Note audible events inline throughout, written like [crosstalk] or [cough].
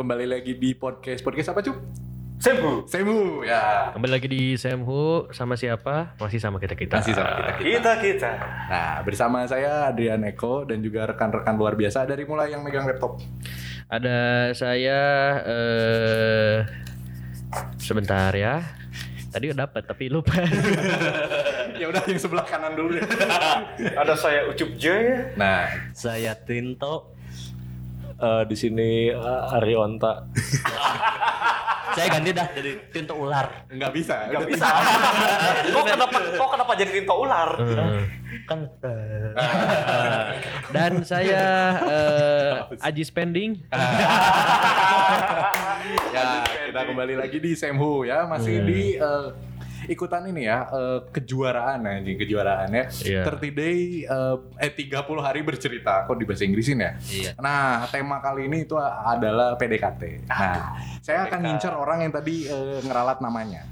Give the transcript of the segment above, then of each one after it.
Kembali lagi di podcast. Podcast apa, Cuk? Sembu. Semu, ya. Kembali lagi di Semhu sama siapa? Masih sama kita kita. Masih sama kita kita. Nah, bersama saya Adrian Eko dan juga rekan-rekan luar biasa dari mulai yang megang laptop. Ada saya eh sebentar ya. Tadi udah dapat tapi lupa. [laughs] ya udah yang sebelah kanan dulu deh. [laughs] Ada saya Ucup J. Nah, Saya Tinto. Eh, di sini eh, Arionta. [laughs] Saya ganti dah jadi Tinto ular. nggak bisa. Gak bisa. [laughs] kok kenapa kok kenapa jadi tinta ular? Eh, Kan eh, Dan saya eh Aji Spending. [laughs] ya, kita kembali lagi di Semhu ya, masih di eh, ikutan ini ya eh, kejuaraan anjing kejuaraan ya. Iya. 30 day eh, eh 30 hari bercerita kok di bahasa Inggrisin ya. Iya. Nah, tema kali ini itu adalah PDKT. Nah, saya akan ngincer orang yang tadi eh, ngeralat namanya.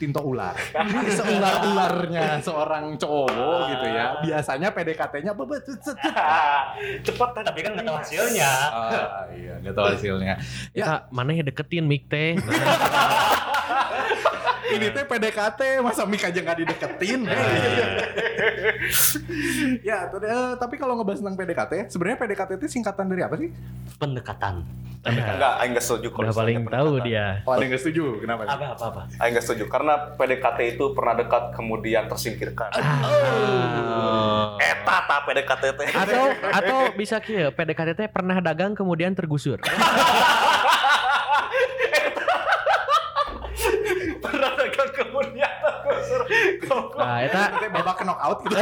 Tinto ular. [laughs] Seular-ularnya seorang cowok gitu ya. Biasanya PDKT-nya. Cepat tadi. tapi kan nggak tahu hasilnya. Ah, iya, nggak tahu hasilnya. Ya, Ya, mana yang deketin Mik teh? [laughs] ini teh PDKT masa mik aja nggak dideketin ya tadi- eh, tapi kalau ngebahas tentang PDKT sebenarnya PDKT itu singkatan dari apa sih Pendekatan. Enggak, aing enggak setuju kalau paling tahu dia. oh yang nggak setuju kenapa Apa apa apa. Aing enggak setuju karena PDKT itu pernah dekat kemudian tersingkirkan. Oh. Eta ta PDKT teh. Atau atau bisa kia PDKT teh pernah dagang kemudian tergusur. [laughs] pernah dekat kemudian tergusur. Goblok. Nah, eta Itu babak knockout gitu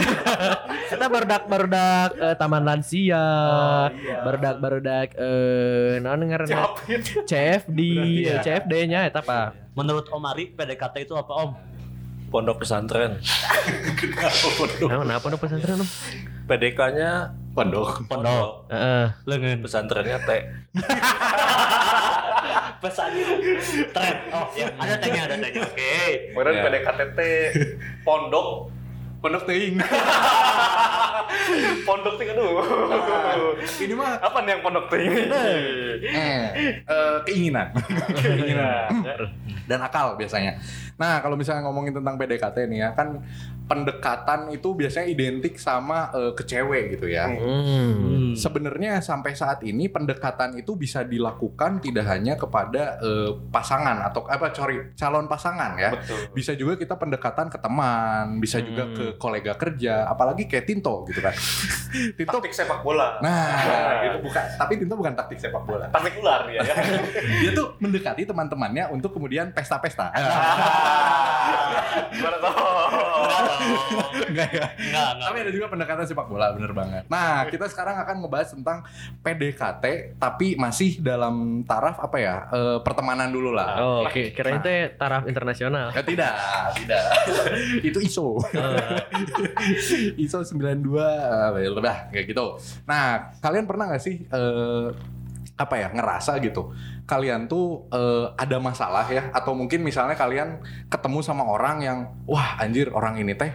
[laughs] Kita barudak barudak eh, taman lansia, barudak barudak eh naon ngaranna. CFD, Berarti ya. CFD-nya eta apa? Menurut Om Ari PDKT itu apa Om? pondok pesantren. Nah, kenapa nu pesantren? Om? PDK-nya pondok Pondok. Heeh. Lengan. pesantrennya T. [laughs] Pesan tren. Oh ya [laughs] ada tanya ada tanya. Oke. Kemudian Ya. PDKT teh pondok pondok teing [laughs] pondok teh aduh. ini mah Apa nih yang pondok teh ini? eh, eh, keinginan Keinginan. [laughs] dan akal biasanya. Nah, kalau misalnya ngomongin tentang PDKT nih ya, kan pendekatan itu biasanya identik sama eh, ke cewek gitu ya. Hmm. Sebenarnya sampai saat ini pendekatan itu bisa dilakukan tidak hanya kepada eh, pasangan atau apa sorry calon pasangan ya. Betul. Bisa juga kita pendekatan ke teman, bisa juga Hmm. ke kolega kerja, apalagi kayak Tinto gitu kan. [laughs] Tinto Taktik sepak bola. Nah, gitu bukan. Tapi Tinto bukan taktik sepak bola. Taktik ular ya. ya. [laughs] Dia tuh mendekati teman-temannya untuk kemudian pesta-pesta. [laughs] Gimana? Enggak ya. Enggak enggak. Tapi ada juga pendekatan sepak bola, bener banget. Nah, kita sekarang akan ngebahas tentang PDKT, tapi masih dalam taraf apa ya? eh, pertemanan dulu lah. Oh, oke. Kirain teh taraf internasional. Ya, tidak, tidak. [laughs] Itu ISO. [laughs] ISO 92 apa ya, udah kayak gitu. Nah, kalian pernah nggak sih eh, apa ya ngerasa gitu? Kalian tuh eh, ada masalah ya atau mungkin misalnya kalian ketemu sama orang yang wah anjir orang ini teh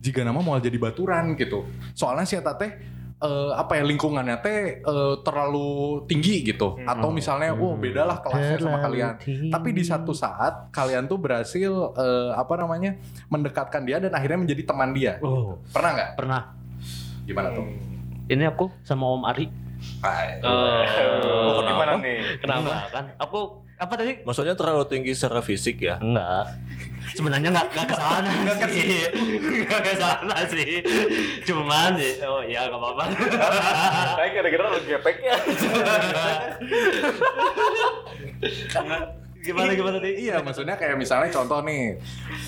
jika nama mau jadi baturan gitu. Soalnya si Eta teh eh, apa ya lingkungannya teh eh, terlalu tinggi gitu atau misalnya wah bedalah kelasnya sama kalian. tinggi. Tapi di satu saat kalian tuh berhasil eh, apa namanya mendekatkan dia dan akhirnya menjadi teman dia. Oh Pernah nggak? pernah. Gimana tuh? Ini aku sama Om Ari. Hai. Oh, gimana nih? Kenapa kan? Aku apa tadi? Maksudnya terlalu tinggi secara fisik ya. Enggak. Sebenarnya enggak enggak ke sana [laughs] sih. Enggak ke sana sih. Cuman oh ya enggak apa-apa. Kayak kira-kira lu gepek ya. [laughs] Gimana gimana tadi? Iya, maksudnya kayak misalnya contoh nih,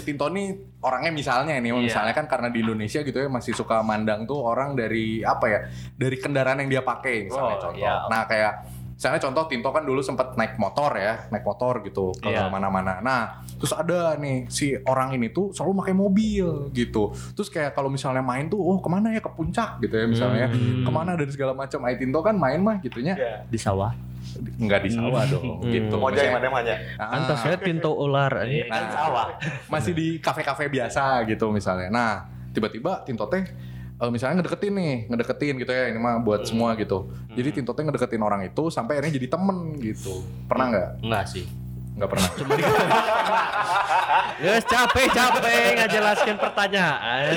Tinto nih orangnya misalnya nih, Iya. misalnya kan karena di Indonesia gitu ya masih suka mandang tuh orang dari apa ya, dari kendaraan yang dia pakai misalnya Oh, contoh. iya. Nah kayak misalnya contoh Tinto kan dulu sempat naik motor ya, naik motor gitu ke Iya. mana-mana. Nah terus ada nih si orang ini tuh selalu pakai mobil gitu. Terus kayak kalau misalnya main tuh, oh ke mana ya ke puncak gitu ya misalnya, Hmm. ke mana dan segala macam. Ay Tinto kan main mah gitunya, Ya. Di sawah. Nggak di sawah dong Hmm. gitu. Mau jadi mana mana? Antas saya pintu ular. Iya, kan Nah. sawah. masih di kafe-kafe biasa gitu misalnya. Nah, tiba-tiba Tinto teh eh, misalnya ngedeketin nih, ngedeketin gitu ya ini mah buat semua gitu. Jadi Tintotnya ngedeketin orang itu sampai akhirnya jadi temen gitu. Pernah nggak? Enggak sih. Nggak pernah. Guys, [laughs] capek capek ngajelaskan pertanyaan.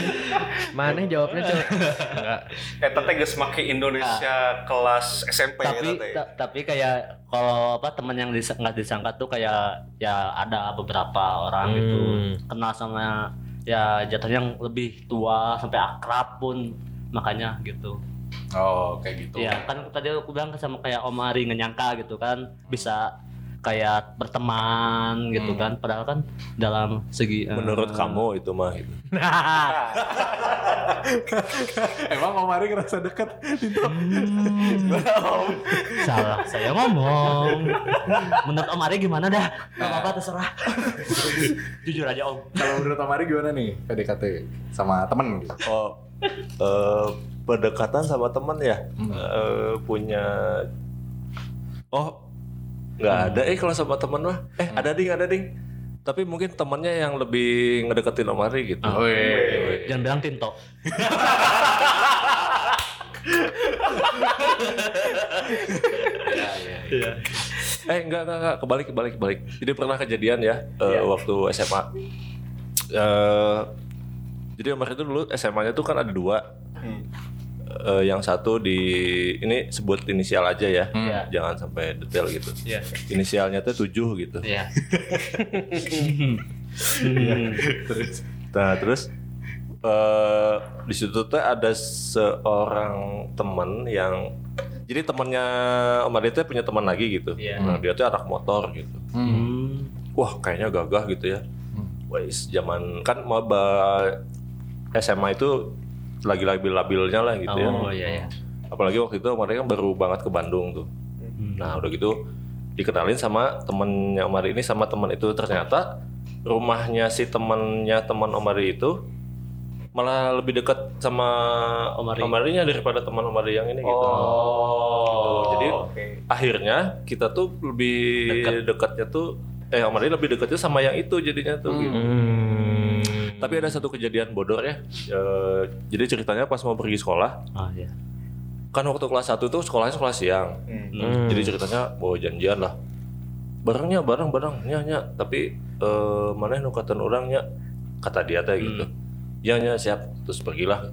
Mana jawabnya coba? Enggak. Eh, teteh geus make Indonesia kelas SMP tapi ya, tapi kayak kalau apa teman yang dis- nggak disangka tuh kayak ya ada beberapa orang gitu Hmm. kenal sama ya jatuhnya yang lebih tua sampai akrab pun makanya gitu Oh, kayak gitu. ya kan tadi aku bilang sama kayak Om Ari nggak nyangka gitu kan bisa kayak berteman gitu Hmm. kan. Padahal kan dalam segi eh, Menurut kamu itu mah gitu. [laughs] Emang Om Ari ngerasa deket Tinto? [laughs] salah saya ngomong. Menurut Om Ari gimana dah? Nggak apa-apa terserah. [laughs] Jujur aja Om. Kalau menurut Om Ari gimana nih PDKT sama temen gitu? Oh, eh, pendekatan sama teman ya? Eh, punya oh nggak ada. Eh kalau sama teman mah eh ada ding ada ding. Tapi mungkin temannya yang lebih ngedeketin Om Ari gitu. Oh, Wih. jangan bilang Tinto Eh enggak enggak enggak kebalik kebalik kebalik. Jadi pernah kejadian ya eh, waktu SMA. Eh jadi Omar itu dulu SMA-nya tuh kan ada dua. Eh, yang satu di ini sebut inisial aja ya, jangan sampai detail gitu. Iya. Inisialnya tuh tujuh gitu. [laughs] ya Nah terus eh di situ tuh ada seorang temen yang jadi temennya Omar itu punya teman lagi gitu. Iya. Nah dia tuh anak motor gitu. Hmm. wah kayaknya gagah gitu ya. Wais zaman kan maba SMA itu lagi labil-labilnya lah gitu ya. oh iya ya Apalagi waktu itu mereka kan baru banget ke Bandung tuh. Nah udah gitu dikenalin sama temennya Omar ini sama teman itu ternyata rumahnya si temannya teman Omari itu malah lebih dekat sama Omari. Omarinya daripada teman Omari yang ini gitu. Oh, Jadi oke. akhirnya kita tuh lebih dekatnya tuh eh Omari lebih dekatnya sama yang itu jadinya tuh gitu. Hmm. Tapi ada satu kejadian bodor ya. Eh, jadi ceritanya pas mau pergi sekolah, oh iya kan waktu kelas 1 tuh sekolahnya sekolah siang. Hmm. Jadi ceritanya bawa janjian lah. Barangnya barang barang nya nya tapi eh mana nukatan orangnya kata dia teh gitu. Ya nya siap terus pergilah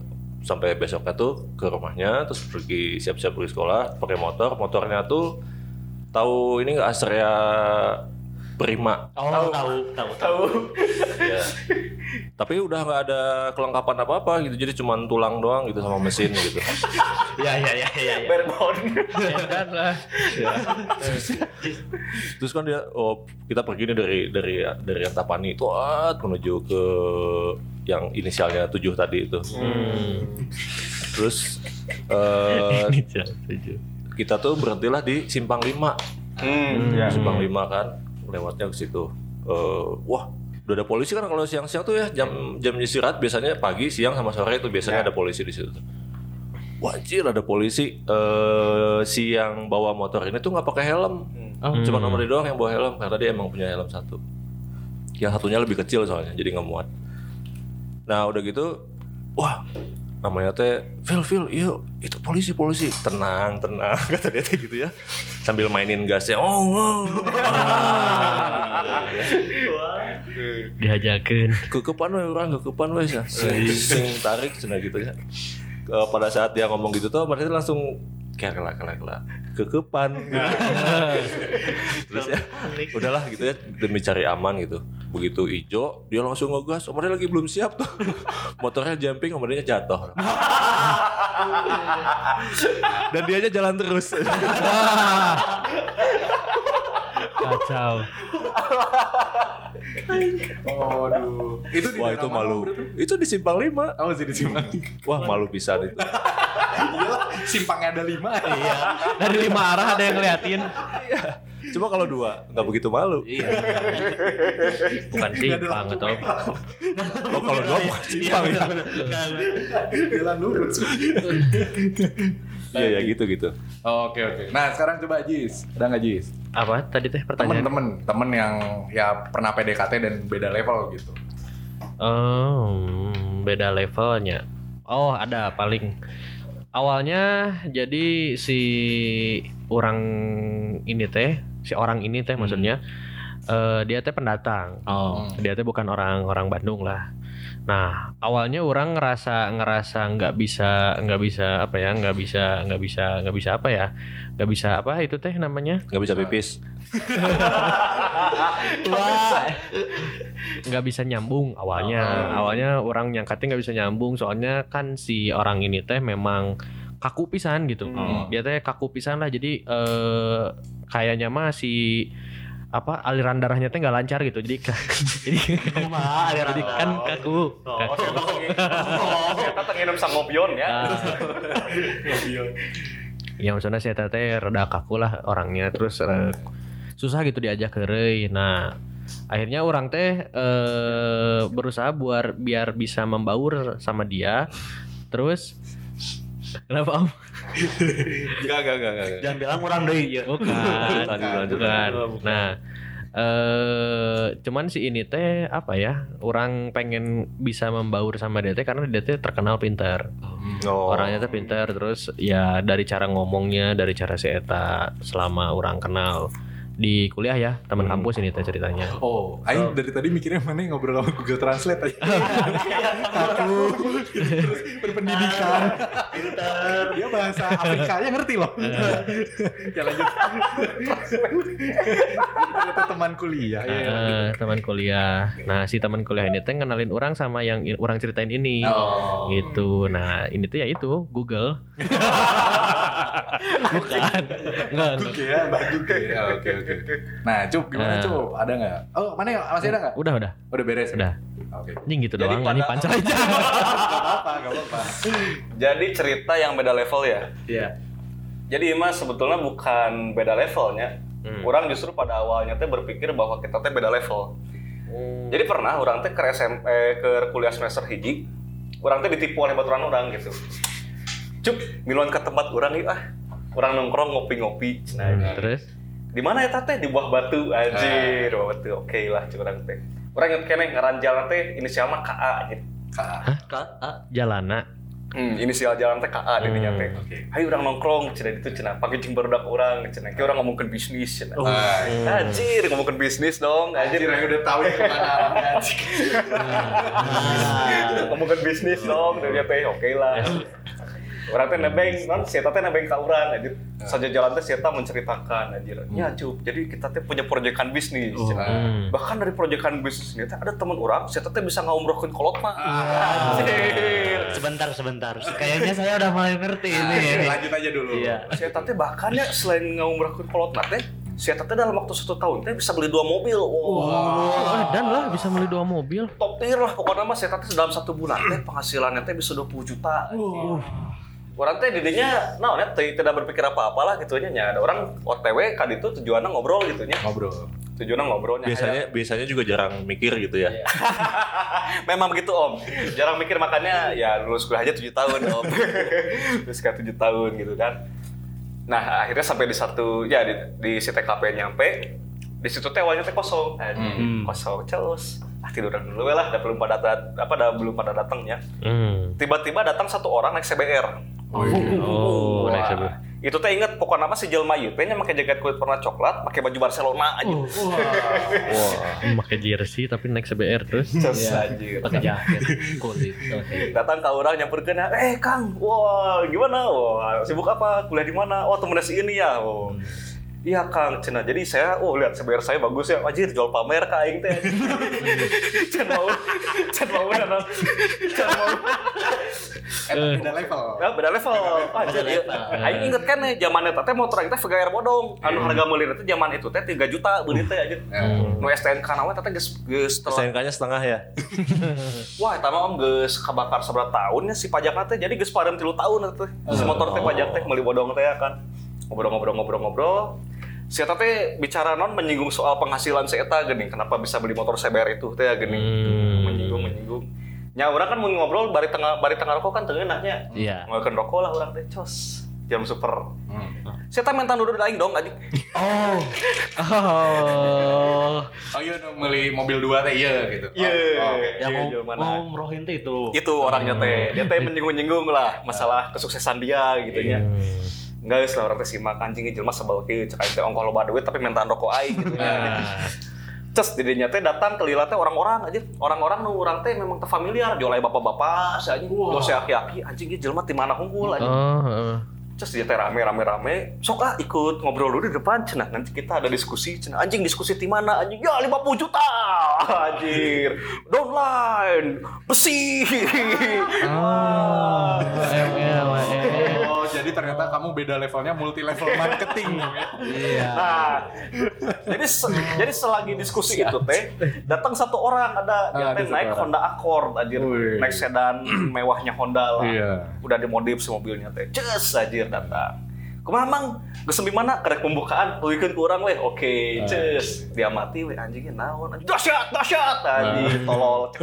sampai besoknya tuh ke rumahnya terus pergi siap-siap pergi sekolah pakai motor motornya tuh tahu ini nggak Astrea Prima oh tahu tahu tahu ya. Tapi udah nggak ada kelengkapan apa apa gitu jadi cuman tulang doang gitu sama mesin gitu [laughs] Ya ya ya ya ya. Barebone. Edan lah. terus kan dia oh kita pergi nih dari dari dari Antapani tuat menuju ke yang inisialnya tujuh tadi itu terus eh, kita tuh berhentilah di simpang lima Hmm, ya. simpang lima kan lewatnya ke situ Eh, wah udah ada polisi kan kalau siang-siang tuh ya jam jam istirahat biasanya pagi siang sama sore itu biasanya ada polisi di situ Wajir ada polisi eh si yang bawa motor ini tuh nggak pakai helm. Cuma nomor dia doang yang bawa helm karena dia emang punya helm satu. Yang satunya lebih kecil soalnya jadi nggak muat. Nah udah gitu wah namanya teh Phil Phil yuk itu polisi polisi tenang tenang [laughs] kata dia teh gitu ya sambil mainin gasnya oh, oh. [laughs] Diajakin. kekepan we orang kekepan we sih sing tarik cina gitu ya Eh, pada saat dia ngomong gitu tuh berarti langsung kayak kelak kelak kelak. Kekepan. [laughs] Terus ya udahlah gitu ya demi cari aman gitu. Begitu ijo dia langsung ngegas Omarnya lagi belum siap tuh. [laughs] Motornya jumping Omarnya jatuh. [laughs] Dan dia aja jalan terus. Kacau. Oh, aduh. Itu di wah itu malu berarti? itu di simpang lima Oh, sih di Simpang. wah malu pisan itu Iyalah, simpangnya ada lima. Iya. Dari lima arah ada yang ngeliatin. cuma kalau dua nggak begitu malu Iya. Bukan simpang atau oh kalau dua bukan simpang ya Jalan lurus. Iya ya gitu gitu Oke oke. Nah sekarang coba Jis, ada nggak Jis? apa tadi teh pertanyaan? Temen-temen, temen yang ya pernah PDKT dan beda level gitu. Oh, beda levelnya. Oh ada paling awalnya jadi si orang ini teh si orang ini teh maksudnya eh, dia teh pendatang. Oh. Dia teh bukan orang orang Bandung lah. Nah awalnya orang ngerasa ngerasa nggak bisa nggak bisa apa ya nggak bisa nggak bisa nggak bisa apa ya nggak bisa apa itu teh namanya? Nggak bisa pipis. [laughs] nggak bisa nyambung awalnya. Awalnya orang nyangkatnya nggak bisa nyambung soalnya kan si orang ini teh memang kaku pisan gitu. Dia teh kaku pisan lah jadi eh kayaknya mah si apa aliran darahnya teh nggak lancar gitu jadi [laughs] jadi jadi kan kaku kaku Oh, kita tenginum sangopion ya. Ah. ya maksudnya saya teh rada kaku lah orangnya terus eh, susah gitu diajak ke rei. Nah akhirnya orang teh eh, berusaha buat biar bisa membaur sama dia. Terus kenapa om? Enggak, enggak, enggak. Jangan bilang orang deh ya. Bukan, Lanjut, lanjut. bukan. Nah eh cuman si ini teh apa ya orang pengen bisa membaur sama dia teh karena dia teh terkenal pintar Oh. orangnya tuh pintar terus ya dari cara ngomongnya dari cara si Eta selama orang kenal di kuliah ya teman kampus ini teh ceritanya Oh, Aing dari tadi mikirnya mana ngobrol sama Google Translate aja. Terus berpendidikan. Dia bahasa Afrikanya ngerti loh. ya lanjut. Ternyata teman kuliah. ya. Eh, teman kuliah nah si teman kuliah ini teh kenalin orang sama yang orang ceritain ini Oh. gitu nah ini tuh ya itu Google [laughs] bukan enggak. Oke ya, bagus ya. Oke oke. Nah, Cup gimana Nah. Cup? Ada nggak? Oh, mana ya? Masih ada nggak? udah udah Udah beres. Udah. Oke. anjing gitu Jadi doang ini pancal aja [laughs] Gak apa-apa, gak apa-apa. Jadi cerita yang beda level ya. Iya. Jadi Ima sebetulnya bukan beda levelnya. Hmm. Orang justru pada awalnya teh berpikir bahwa kita teh beda level. Hmm. Jadi pernah orang teh ke SMP eh, ke kuliah semester hiji, orang teh ditipu oleh baturan orang gitu. Cuk, miluan ke tempat orang yuk ah. Orang nongkrong ngopi-ngopi. Nah, terus? Di mana ya teh di buah batu anjir. Buah batu oke lah cik orang teh. Orang yang kene ngaran jalan teh inisial mah KA gitu Kak, jalana? Hmm, inisial jalan teh KA di dinya teh. oke. ayo orang nongkrong cina itu cina pakai jeng barudak orang cina kayak orang ngomongin bisnis cina Ah, anjir ngomongin bisnis dong Anjir, anjir udah tahu ya ke mana [laughs] anjing. ngomongin bisnis dong dia teh oke lah orang teh nebeng non sieta teh nebeng ka urang anjir saja jalan teh sieta menceritakan anjir. Ya cup. Jadi kita teh punya proyekan bisnis cenah. Hmm. bahkan dari proyekan bisnis ini teh ada teman orang sieta teh bisa ngumrohkeun kolot mah Sebentar, sebentar. Kayaknya saya udah mulai ngerti ini. Lanjut aja dulu. Iya. sieta teh bahkan ya selain ngumrohkeun kolot mah teh sieta teh dalam waktu satu tahun teh bisa beli dua mobil. Wow. Oh, dan lah bisa beli dua mobil. Top tier lah pokoknya mah sieta teh dalam satu bulan teh penghasilannya teh bisa 20 juta Orang teh didinya, nah, teh tidak berpikir apa-apa lah gitu nya. Ada orang OTW kan itu tujuannya ngobrol gitu nya. Ngobrol. Tujuannya ngobrolnya. Biasanya biasanya juga jarang mikir gitu ya. [laughs] Memang begitu om. Jarang mikir makanya ya lulus kuliah aja tujuh tahun om. [laughs] lulus kuliah tujuh tahun gitu kan. Nah akhirnya sampai di satu ya di, di si TKP nyampe di situ teh awalnya teh kosong, Anjing, kosong terus. Ah tiduran dulu lah, udah belum pada dat- apa dah belum pada datang ya. hmm. Tiba-tiba datang satu orang naik CBR. [laughs] oh Wah, naik sebelah. Itu teh inget pokoknya apa si Jelma ieu teh nya make jaket kulit warna coklat, pakai baju Barcelona aja. Hmm, pakai jersey tapi naik CBR terus [laughs] Cus anjir. Pakai jaket kulit. Oke. Datang ke orang nyamperkeun, "Eh, Kang, wah, gimana? Wah, sibuk apa? Kuliah di mana? Oh, temennya si ini ya." Oh. Iya Kang, cina. Jadi saya, oh lihat CBR saya bagus ya. Anjir, jual pamer ka aing teh. [laughs] Can mau, can mau dan can mau. Eh, beda level. Ya, beda level. Anjir, iya. level. Aing inget kan nih, zaman eta teh motor aing teh VGR bodong. Anu harga meulina teh zaman itu teh 3 juta beuli teh anjir. Nu STNK na we teh geus geus STNK-nya setengah ya. [laughs] Wah, eta mah om geus kabakar seberapa tahun ya si pajakna teh jadi geus pareum 3 tahun teh. Si motor teh pajak teh meuli bodong teh ya kan. Ngobrol-ngobrol-ngobrol-ngobrol. Si eta teh bicara non menyinggung soal penghasilan si eta geuning kenapa bisa beli motor CBR itu teh ya geuning. Hmm. Menyinggung menyinggung. Nya urang kan mau ngobrol bari tengah bari tengah rokok kan teu ngeunahnya. iya Ngelakuin rokok lah orang teh cos. jam super. Hmm. Saya tak minta duduk aing dong anjing. [laughs] Oh. Oh. Oh iya meuli mobil dua teh iya gitu. Iya. Oh, oke. Yang Iya, mau, mana? mau merohin tuh itu. Itu orangnya teh. Dia teh menyinggung-nyinggung lah masalah kesuksesan dia gitu ya. Enggak geus lah orang teh simak anjing jelema sebel kieu cek aing teh ongkol loba duit tapi mintaan rokok aing gitu [laughs] ya. Terus didinya teh datang ke lila teh orang-orang aja. Orang-orang nu urang teh memang teu familiar jual aya bapak-bapak si anjing. Wow. si aki-aki anjing ieu jelema ti mana hunggul anjing. Oh. heeh. Terus dia teh rame rame rame, sok ah ikut ngobrol dulu di depan cenah nanti kita ada diskusi cenah anjing diskusi di mana anjing ya 50 juta [laughs] anjir downline besi Oh. ML, ML. Oh, jadi ternyata kamu beda levelnya multi level [laughs] marketing. Iya. nah jadi se- jadi selagi diskusi itu teh datang satu orang ada dia Ah, teh ada naik. Honda Accord anjir naik sedan [clears throat] mewahnya Honda lah Iya. udah dimodif si mobilnya teh ces anjir datang kumaha mang geus di mana kerek pembukaan luikeun ku urang weh oke Ah. ces dia mati weh anjingnya naon anjing dahsyat dahsyat anjing tolol. [laughs]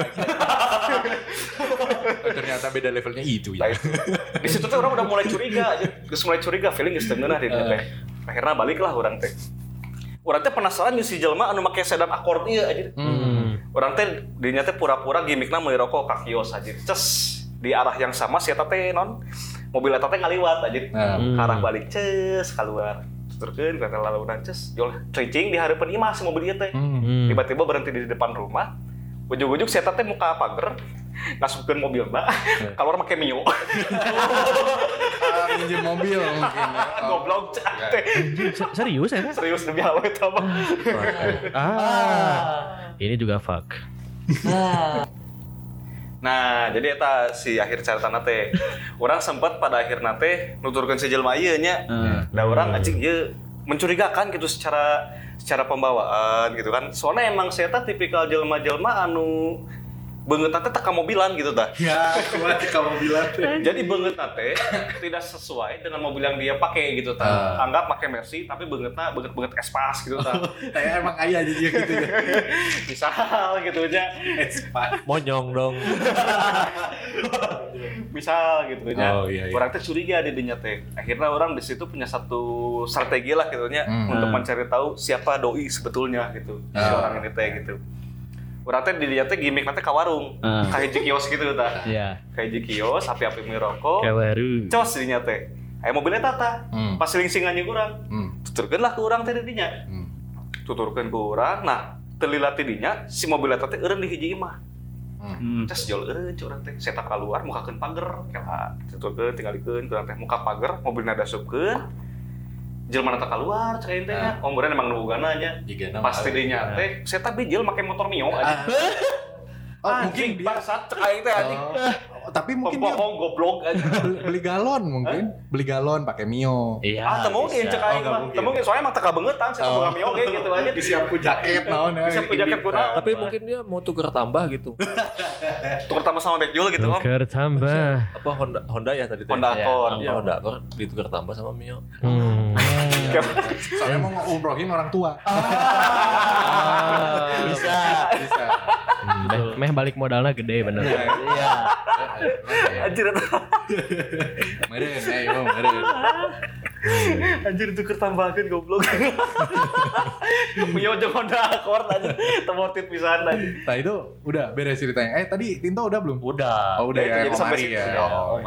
Oh, ternyata beda levelnya itu Nah, ya. itu. di situ tuh orang udah mulai curiga aja geus mulai curiga feeling geus teu ngeunah di teh akhirnya baliklah orang teh Orang teh penasaran nih si jelma anu make sedan akord ieu aja. Hmm. Orang teh dinya teh pura-pura gimmickna meuli rokok ka kios aja. Ces di arah yang sama si eta teh non mobil teh ngaliwat aja. Nah. Hmm. Arah balik ces keluar. Tuturkeun kereta lalunan ces jol cicing di hareupeun imah si mobil ieu teh. Hmm. Tiba-tiba berhenti di depan rumah. Ujuk-ujuk si eta teh muka pagar ngasupkeun mobilna. Keluar make mio. [laughs] Ah, minjem mobil mungkin. Oh. [laughs] Goblok. Se- Serius ya? Serius demi Allah itu apa? Ah. Ini juga fuck. Nah, jadi eta si akhir cerita teh. [laughs] Orang sempat pada akhir teh nuturkeun si jelema ieu nya. Da orang anjing ieu mencurigakan gitu secara secara pembawaan gitu kan. Soalnya emang saya tipikal jelema-jelema anu beungeut teh teka mobilan gitu tah. Ya, cuma kamu bilang teh. Jadi beungeut teh tidak sesuai dengan mobil yang dia pakai gitu tah. Anggap pakai Mercy tapi beungeutna beungeut-beungeut Espas gitu tah. [laughs] Kayak emang ayah aja dia gitu ya. [laughs] Misal gitu nya. Monyong dong. [laughs] misal gitu nya Oh, iya, iya. orang teh curiga di dinya teh akhirnya orang di situ punya satu strategi lah gitu nya Hmm. untuk mencari tahu siapa doi sebetulnya gitu si Ah. orang ini teh gitu orang teh di dinya teh gimmick nanti ke warung Ah. ka hiji kios gitu tah Iya. ka hiji kios api-api miroko Kawaru. cos di dinya teh aya mobilnya tata Hmm. pas sing-sing anjing urang Hmm. tuturkeun lah ke urang teh di dinya Hmm. tuturkeun ke urang nah telila ti dinya si mobilnya teh eureun di hiji imah Hmm. Terus jual eureun cuk urang teh setak keluar mukakeun pager kela tuturkeun tinggalikeun urang teh muka pager mobilna dasupkeun jelema teh keluar cek aing teh ombeurna emang nu bogana nya Jigana pasti mah. dinya teh saya tapi bijil make motor mio aja [laughs] Oh, Anjing, mungkin dia bangsat cek aing teh anjing. Oh, tapi mungkin dia pembohong goblok aja [laughs] beli, beli galon mungkin. Beli galon pakai Mio. Iya. ah teu mungkin cek aing Oh, mah mungkin. teu mungkin soalnya emang teka bangetan saya Oh. mio ge gitu aja [laughs] Disiapku jaket naon ya. Disiapku jaket kunaon. Tapi mungkin dia mau tuker tambah gitu. [laughs] tukar tambah sama Bekjul gitu om Tuker tambah. Apa Honda Honda ya tadi? Honda Accord Iya Honda Accord ditukar tambah sama Mio. Hmm. Soalnya mau ngumrohin orang tua. Bisa. Bisa. Hmm, Meh, meh balik modalnya gede bener. Iya. anjir eta. Meren, eh, mau meren. Anjir itu ketambahan goblok. Punya jeung Honda Accord aja. Temotif pisan aja. Nah itu udah beres ceritanya. Eh tadi Tinto udah belum? Udah. Oh udah Ya, ya, itu jadi Om sampai Ari situ. ya. Ya, Oh,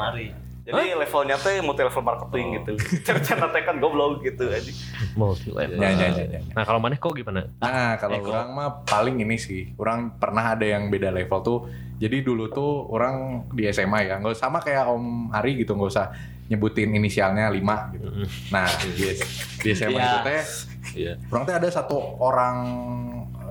Oh. Jadi levelnya teh multi level marketing gitu. Cerita teh kan goblok gitu aja. Multi level. Ya, ya, ya, ya. Nah kalau maneh kok gimana? Nah kalau orang mah paling ini sih, orang pernah ada yang beda level tuh. Jadi dulu tuh orang di SMA ya, nggak sama kayak Om Ari gitu, nggak usah nyebutin inisialnya 5 gitu. Nah di, di SMA Iya. itu teh, Iya. orang teh ada satu orang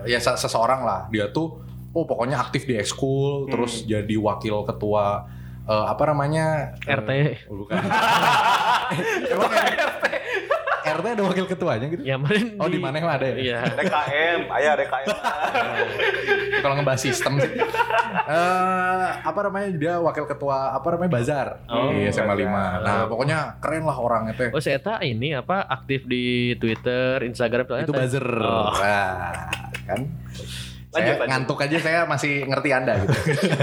ya se- seseorang lah, dia tuh oh pokoknya aktif di ekskul, terus jadi wakil ketua eh, apa namanya Eh, RT. oh, bukan. [laughs] Emang RT? RT ada wakil ketuanya gitu? Ya Oh di mana emang ada ya? Iya. DKM, aya DKM. kalau ngebahas sistem sih. Eh, apa namanya dia wakil ketua apa namanya bazar Oh, di SMA 5. bazar. Nah, pokoknya keren lah orangnya teh. Oh si Eta ini apa aktif di Twitter, Instagram Itu buzzer. Oh. Nah, kan. Saya lanjut. ngantuk aja saya masih ngerti anda gitu.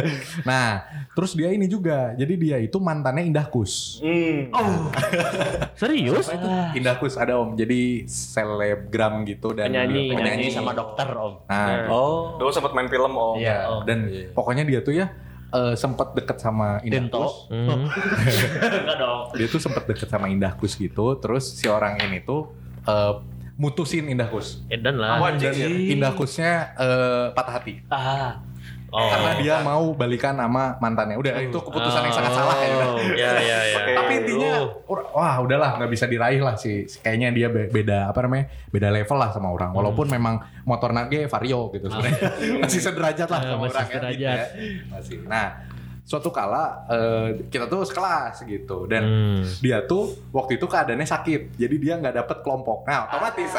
[laughs] nah, terus dia ini juga. Jadi dia itu mantannya Indah Kus. Hmm. [laughs] Serius? Indah Kus ada om. Jadi selebgram gitu dan Penyanyi, Penyanyi sama dokter om. Nah, Oh. Dulu sempat main film om. iya. Oh, dan pokoknya dia tuh ya eh, sempat deket sama Indah Dento. Kus. Hmm. [laughs] Enggak dong. Dia tuh sempat deket sama Indah Kus gitu. Terus si orang ini tuh eh, mutusin Indah Kus. Edan lah. Apa Dan anjing? Indah Kusnya eh, patah hati. Ah. Oh. Karena dia mau balikan sama mantannya. Udah itu keputusan yang sangat Oh. salah ya. Ya ya ya. Oke. Tapi intinya wah udahlah nggak bisa diraih lah sih. Kayaknya dia be- beda apa namanya? Beda level lah sama orang. Walaupun memang motor nage vario gitu sebenarnya. [laughs] masih sederajat lah Ah, sama masih orang sederajat. gitu ya. Masih. Nah, suatu kala eh, kita tuh sekelas gitu. Dan Hmm. dia tuh waktu itu keadaannya sakit. Jadi dia nggak dapet kelompok. Nah otomatis.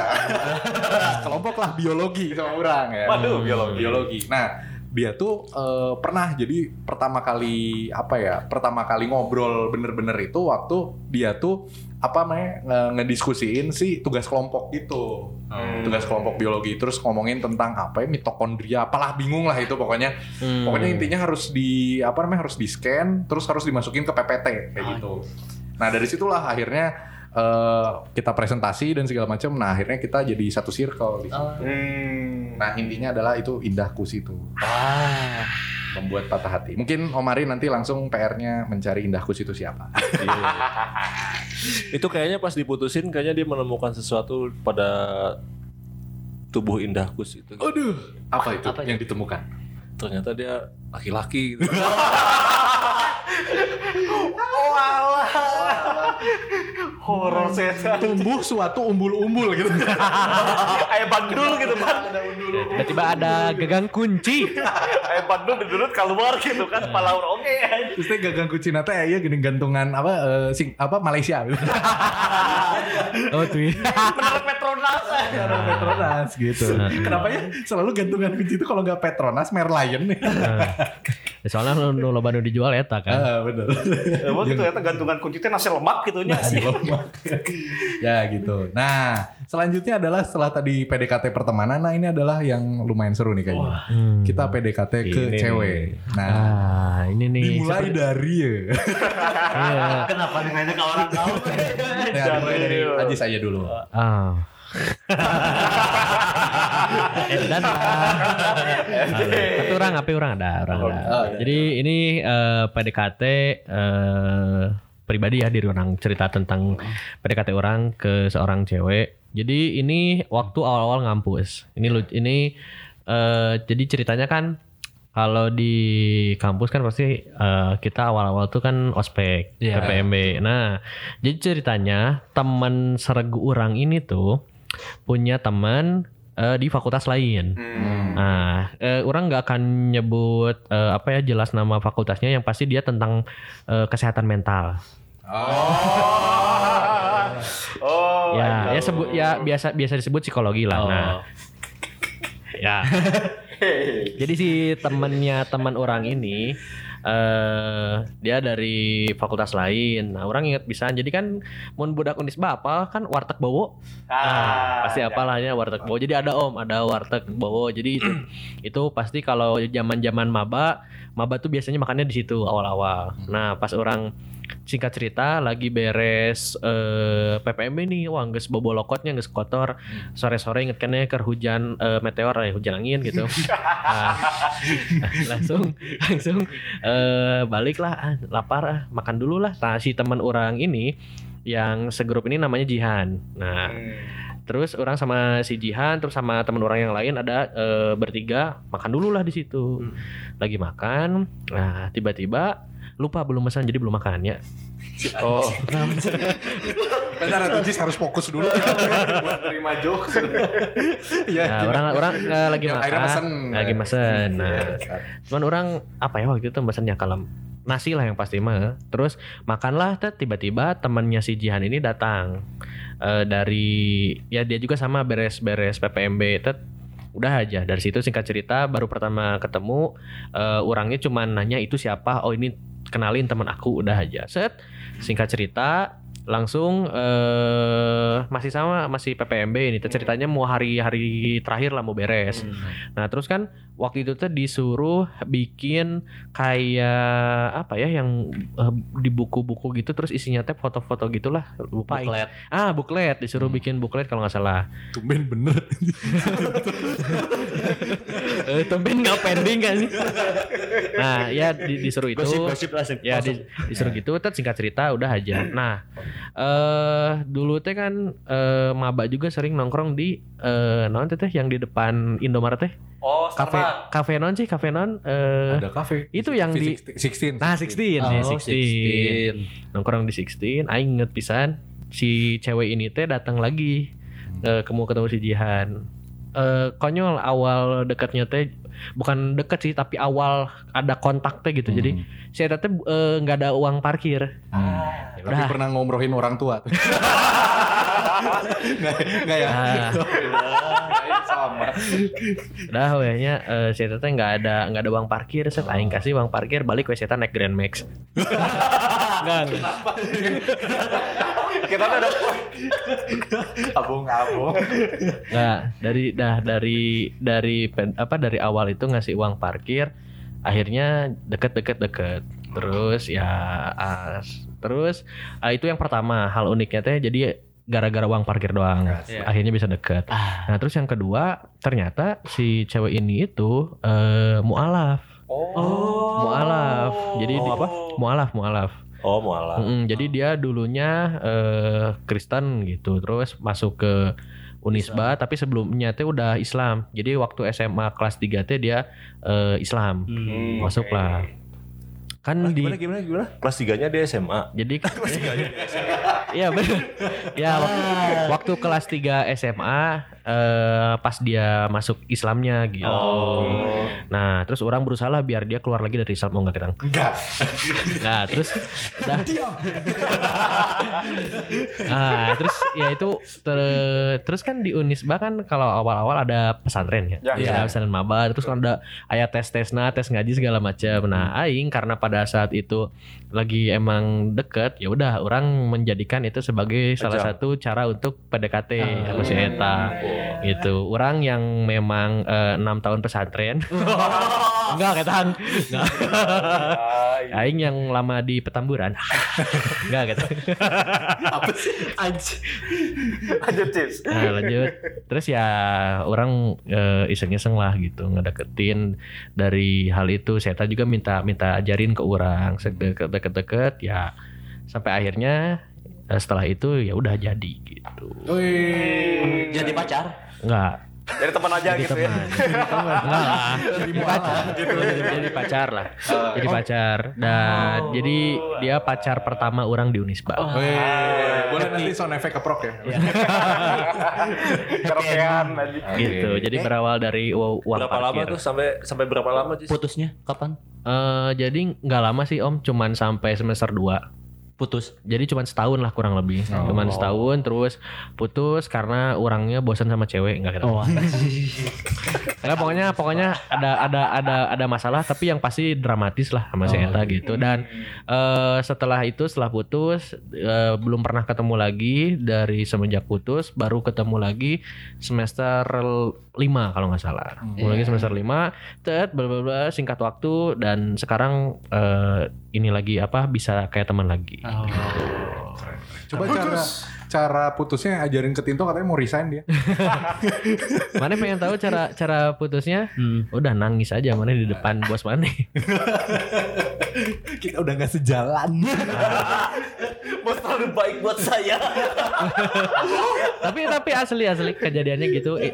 [laughs] Kelompok lah biologi sama orang ya. Waduh, biologi. biologi. Nah dia tuh eh, pernah jadi pertama kali apa ya pertama kali ngobrol bener-bener itu waktu dia tuh apa namanya nge- ngediskusiin sih tugas kelompok gitu Hmm. tugas kelompok biologi terus ngomongin tentang apa ya mitokondria apalah bingung lah itu pokoknya Hmm. Pokoknya intinya harus di apa namanya harus di scan, terus harus dimasukin ke PPT kayak gitu. Nah dari situlah akhirnya eh, kita presentasi dan segala macam. Nah akhirnya kita jadi satu circle. Di situ. Hmm. Nah intinya adalah itu indah kus itu Wah. membuat patah hati. Mungkin Om Ari nanti langsung PR-nya mencari indah kus itu siapa. [laughs] Itu kayaknya pas diputusin kayaknya dia menemukan sesuatu pada tubuh indahkus itu. Aduh, apa itu Apa yang ditemukan? Ternyata dia laki-laki gitu. [laughs] Horor setan. Tumbuh suatu umbul-umbul gitu. [laughs] Ayam bandul gitu kan. Tiba-tiba ada gagang kunci. [laughs] Ayam bandul didudut keluar gitu kan. Palaur oke. Terus gagang kucing nate ya gini gantungan apa eh, sing apa Malaysia. [laughs] Oh tuh. Bener Petronas. Karena Petronas gitu. Kenapa ya selalu gantungan kunci itu kalau nggak Petronas Merlion nih. Ya, Soalnya nu loba nu dijual eta kan. Ah bener. Emang gitu ternyata gantungan kunci teh nasi lemak gitu nya. ya gitu. Nah selanjutnya adalah setelah tadi PDKT pertemanan, nah ini adalah yang lumayan seru nih kayaknya. Hmm. Kita PDKT ke Ini cewek. Nah Ah, ini nih. dimulai dari ya. Kenapa nanya ke orang tahu? ya dari Ajis aja dulu. Ah. Edan lah. Tapi orang apa orang ada, orang ada. Oh, iya. Jadi ini eh, PDKT eh, pribadi ya diri orang cerita tentang PDKT orang ke seorang cewek. Jadi ini waktu awal-awal ngampus. Ini lu ini eh, jadi ceritanya kan kalau di kampus kan pasti eh, kita awal-awal tuh kan ospek, Iya. PPMB. Nah, jadi ceritanya teman seregu orang ini tuh punya teman eh, di fakultas lain. Hmm. Nah, eh, orang nggak akan nyebut eh, apa ya jelas nama fakultasnya yang pasti dia tentang eh, kesehatan mental. Oh. ya, I ya know. sebut ya biasa biasa disebut psikologi lah. Oh. Nah, ya. [laughs] Jadi si temennya teman orang ini eh dia dari fakultas lain. Nah, orang ingat bisa. Jadi kan mun budak Unisba apa kan warteg bowo. Ah, pasti ya. apalahnya warteg bowo. Jadi ada Om, ada warteg bowo. Jadi itu, [clears throat] itu pasti kalau zaman-zaman maba, maba tuh biasanya makannya di situ awal-awal. Nah, pas orang singkat cerita lagi beres eh, PPMB nih, wah geus bobo lokotnya geus kotor. Sore-sore inget kan ya ke hujan eh, meteor ya, hujan angin gitu. [laughs] Nah, [laughs] langsung langsung eh baliklah ah, lapar ah, makan dulu lah. Nah, si teman orang ini yang segrup ini namanya Jihan. Nah, Hmm. Terus orang sama si Jihan, terus sama teman orang yang lain ada eh, bertiga makan dulu lah di situ. Lagi makan, nah tiba-tiba lupa belum pesan jadi belum makan ya. Oh. [laughs] Bentar, Ajis harus fokus dulu. [laughs] Buat terima jokes. Iya. Nah, orang orang eh, lagi makan, akhirnya pesen. lagi mesen. Nah, Iya. cuman orang apa ya waktu itu pesennya kalem nasi lah yang pasti mah. Terus makanlah, tet tiba-tiba temannya si Jihan ini datang Eh, dari ya dia juga sama beres-beres PPMB, tet udah aja dari situ singkat cerita baru pertama ketemu eh, orangnya cuman nanya itu siapa oh ini kenalin teman aku udah aja. Set singkat cerita langsung eh masih sama masih PPMB ini. Ceritanya mau hari-hari terakhir lah mau beres. Nah terus kan waktu itu tuh disuruh bikin kayak apa ya yang eh, di buku-buku gitu terus isinya teh foto-foto gitulah lupa Buklet. ah buklet disuruh bikin buklet kalau nggak salah. Tumben bener. eh tumben nggak pending kan sih? Nah ya di- disuruh itu. Gosip-gosip langsung. ya di- disuruh gitu tet singkat cerita udah aja. Nah eh dulu teh kan eh maba juga sering nongkrong di eh non teh yang di depan Indomaret teh. Oh, kafe kafe non sih kafe non eh Ada kafe. itu yang di- Sixteen. nah 16 Oh, ya 16 nongkrong di 16 aing inget pisan si cewek ini teh datang lagi eh ketemu ketemu si Jihan. Eh konyol awal dekatnya teh bukan deket sih tapi awal ada kontak teh gitu jadi saya teh eh, nggak ada uang parkir Tapi Udah. pernah ngomrohin orang tua. [laughs] Nggak ya? [laughs] Nah. sama. Udah wehnya eh saya teh nggak ada nggak ada uang parkir set aing kasih uang parkir balik we saya naik Grand Max [laughs] Enggak, Kita tuh ada [laughs] Abung-abung. Nah, dari dah dari dari pen- apa dari awal itu ngasih uang parkir, akhirnya deket-deket deket. Terus ya as, terus ah, itu yang pertama hal uniknya teh jadi gara-gara uang parkir doang, akhirnya bisa deket. Nah terus yang kedua ternyata si cewek ini itu eh, mualaf, Oh. mualaf. Jadi Mau di- apa? mualaf mualaf. Oh, mualaf. Mm-mm, jadi dia dulunya eh, Kristen gitu, terus masuk ke Unisba, tapi sebelumnya teh udah Islam. Jadi waktu SMA kelas 3 teh dia eh, Islam, Hmm, masuk oke. lah. Kan Nah, di gimana gimana gimana? Kelas 3-nya dia SMA. jadi [laughs] Iya benar. Ya waktu, waktu kelas 3 SMA eh, pas dia masuk Islamnya gitu. Oh. Nah, terus orang berusaha lah biar dia keluar lagi dari Islam mau nggak kita. Enggak. Nah terus dah. nah terus ya itu ter- terus kan di Unisba kan kalau awal-awal ada pesantren ya, Ya, ya, pesantren maba terus kan ada ayat tes tesna tes ngaji segala macam. Nah aing karena pada saat itu lagi emang deket ya udah orang menjadikan itu sebagai salah Ajang. satu cara untuk PDKT sama si Eta gitu. Orang yang memang eh, enam tahun pesantren [laughs] enggak ketang enggak [laughs] Aing yang lama di Petamburan. [laughs] Enggak gitu. Lanjut, Cis. Nah, lanjut. Terus ya orang eh, iseng-iseng lah gitu ngedeketin dari hal itu. Saya juga minta minta ajarin ke orang deket-deket ya sampai akhirnya eh, setelah itu ya udah jadi gitu. Wih. Jadi pacar. Enggak. Jadi teman aja Jadi gitu ya. teman. Enggak lah. [laughs] Jadi pacar. Jadi, jadi pacar lah. Jadi pacar. Dan jadi dia pacar pertama orang di Unisba. Wih. Boleh nanti sound effect keprok ya. [laughs] [laughs] Karaokean aja. gitu. Jadi berawal dari uang Berapa lama tuh sampai sampai berapa lama sih? Putusnya kapan? Eh, jadi nggak lama sih Om, cuman sampai semester 2 Putus. Jadi cuman setahun lah kurang lebih. Cuman setahun terus putus karena orangnya bosan sama cewek enggak kita. Oh, [laughs] Enggak, pokoknya pokoknya ada ada ada ada masalah tapi yang pasti dramatis lah sama si Eta gitu. Dan eh, setelah itu setelah putus eh, belum pernah ketemu lagi dari semenjak putus baru ketemu lagi semester 5 kalau nggak salah. Mulai lagi semester 5 tet bla bla bla singkat waktu dan sekarang eh, ini lagi apa bisa kayak teman lagi. Coba cara cara putusnya ajarin ke Tinto katanya mau resign dia. [laughs] Mana pengen tahu cara cara putusnya? Udah nangis aja mana di depan bos mana. [laughs] Kita udah nggak sejalan. [laughs] Bos terlalu baik buat saya. tapi tapi asli asli kejadiannya gitu. Eh,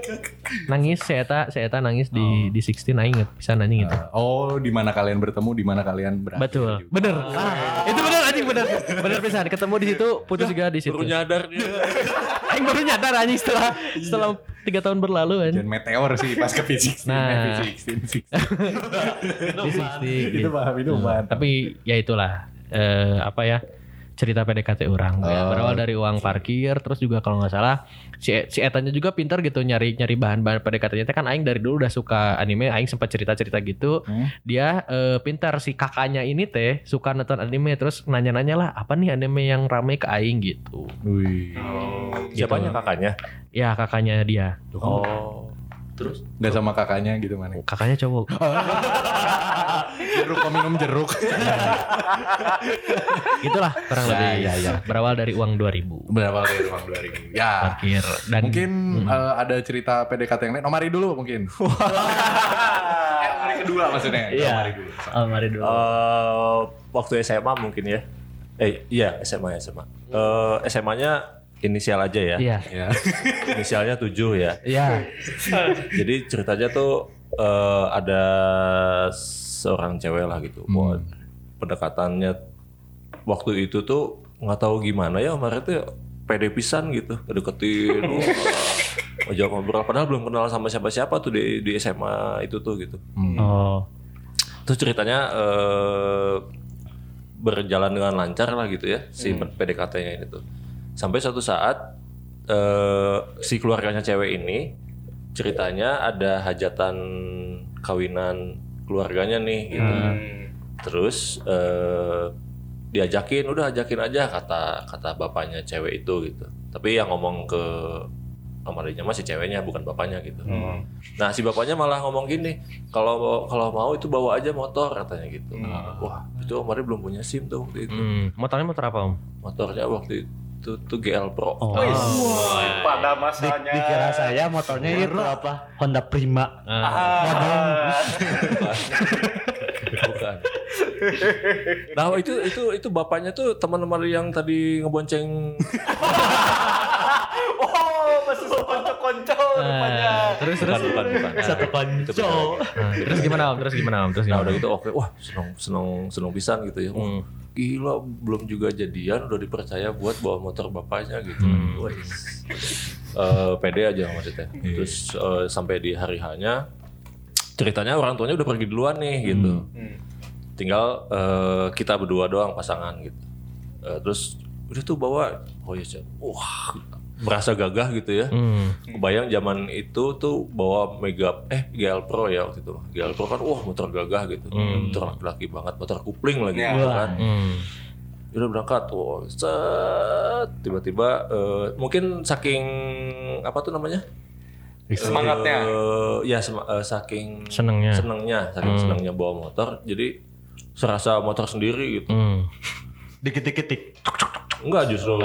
nangis saya saya nangis di di 16 aing inget bisa nanya gitu. Oh, di mana kalian bertemu, di mana kalian berakhir. Betul. Bener. Ah, itu bener anjing bener. Bener pisan ketemu di situ putus juga di situ. Baru nyadar. [laughs] Aing baru nyadar anjing setelah setelah tiga tahun berlalu Dan anjing. meteor sih pas ke fisik. Nah. fisik, 16 [laughs] Itu paham, itu paham. Tapi ya itulah eh, apa ya cerita PDKT orang. Oh. Berawal dari uang parkir, terus juga kalau nggak salah si si Etanya juga pintar gitu nyari nyari bahan-bahan PDKT-nya. Kan Aing dari dulu udah suka anime, Aing sempat cerita-cerita gitu. Hmm. Dia eh, pintar si kakaknya ini teh suka nonton anime, terus nanya-nanya lah apa nih anime yang rame ke Aing gitu. Wih. Siapanya kakaknya? Ya kakaknya dia, Oh. Terus? Gak sama kakaknya gitu mana? kakaknya cowok. [laughs] jeruk kok minum jeruk. [laughs] Itulah kurang Ya, lebih. ya, ya. Berawal dari uang 2000 Berapa dari uang dua ribu? Ya. parkir dan Mungkin eh, ada cerita PDKT yang lain. Omari dulu mungkin. [laughs] eh, Omari kedua maksudnya. Iya. Omari dulu. Oh, mari dulu. Eh, waktu SMA mungkin ya. Eh iya SMA SMA. Eh SMA-nya inisial aja ya. Iya. Ya. [laughs] Inisialnya 7 ya. Iya. [laughs] Jadi ceritanya tuh eh, ada seorang cewek lah gitu. Buat pendekatannya waktu itu tuh nggak tahu gimana ya kemarin tuh pede pisan gitu deketin [laughs] wah, ajak ngobrol padahal belum kenal sama siapa-siapa tuh di di SMA itu tuh gitu Oh. terus ceritanya eh, berjalan dengan lancar lah gitu ya si PDKT-nya ini tuh sampai suatu saat eh, si keluarganya cewek ini ceritanya ada hajatan kawinan keluarganya nih gitu. Terus eh, diajakin udah ajakin aja kata kata bapaknya cewek itu gitu. Tapi yang ngomong ke kamarnya masih ceweknya bukan bapaknya gitu. Nah si bapaknya malah ngomong gini kalau kalau mau itu bawa aja motor katanya gitu. Wah itu kemarin belum punya sim tuh waktu itu. Hmm, motornya motor apa om? motornya waktu itu tuh GL Pro Oh. Pada masanya. Dikira saya motornya itu apa? Honda Prima. Ah. bukan nah itu itu itu bapaknya tuh teman-teman yang tadi ngebonceng [laughs] Oh, masih konco-konco rupanya. terus terus bukan bukan bukan Satu Itu konco. Nah, terus gimana om? Terus gimana om? Terus Nah gimana? udah gitu oke wah seneng seneng seneng pisan gitu ya. Hmm. Gila belum juga jadian udah dipercaya buat bawa motor bapaknya gitu. Hmm. Wah, eh, pede aja maksudnya. Iya. Terus eh, sampai di hari hanya ceritanya orang tuanya udah pergi duluan nih gitu. Hmm. Tinggal eh, kita berdua doang pasangan gitu. Eh, terus udah tuh bawa oh ya wah merasa gagah gitu ya. Hmm. Kebayang zaman itu tuh bawa Mega eh GL Pro ya waktu itu. GL Pro kan wah motor gagah gitu. Motor laki-laki banget, motor kupling lagi Ya. gitu kan. Hmm. Udah berangkat, wah, set tiba-tiba eh, mungkin saking apa tuh namanya? Semangatnya. Eh, ya sema- eh, saking Senengnya. senengnya, saking senengnya bawa motor. Jadi serasa motor sendiri gitu. Hmm. Dikit-dikit tik. Enggak justru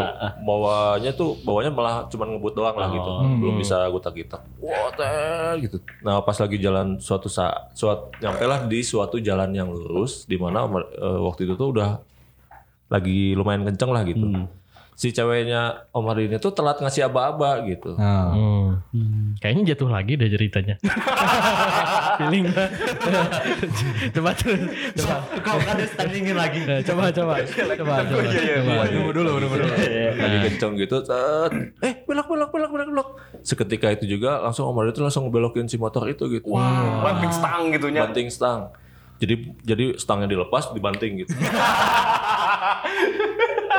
bawanya tuh bawanya malah cuman ngebut doang lah gitu. Belum bisa gutak-gitak. Wah, teh gitu. Nah, pas lagi jalan suatu saat suatu nyampe lah di suatu jalan yang lurus di mana eh, waktu itu tuh udah lagi lumayan kenceng lah gitu. Si ceweknya Omar ini tuh telat ngasih aba-aba gitu. Nah. Hmm. Kayaknya jatuh lagi deh ceritanya. [laughs] Feeling gua. coba terus. Coba. Kau kan standingin lagi. Eh, Coba coba. Coba coba. coba. Tunggu dulu, tunggu dulu. Lagi kenceng gitu, set. eh belok belok belok belok belok. Seketika itu juga langsung Omar itu langsung ngebelokin si motor itu gitu. Banting stang gitu nya. banting stang. Jadi jadi stangnya dilepas dibanting gitu. [laughs]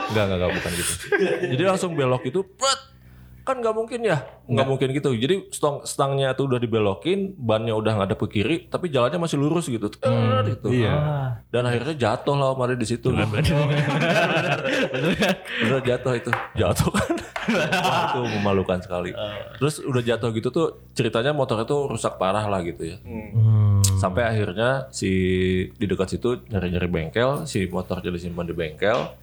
Enggak, enggak, enggak, bukan gitu. Jadi langsung belok itu, pret. Kan nggak mungkin ya, nggak mungkin gitu. Jadi stang stangnya tuh udah dibelokin, bannya udah nggak ada ke kiri, tapi jalannya masih lurus gitu. Ter, gitu. Iya. Dan akhirnya jatuh lah Omar di situ. Bener jatuh itu, jatuh kan. Wah, itu memalukan sekali. Terus udah jatuh gitu tuh ceritanya motor itu rusak parah lah gitu ya. Hmm. Sampai akhirnya si di dekat situ nyari-nyari bengkel, si motornya disimpan di bengkel.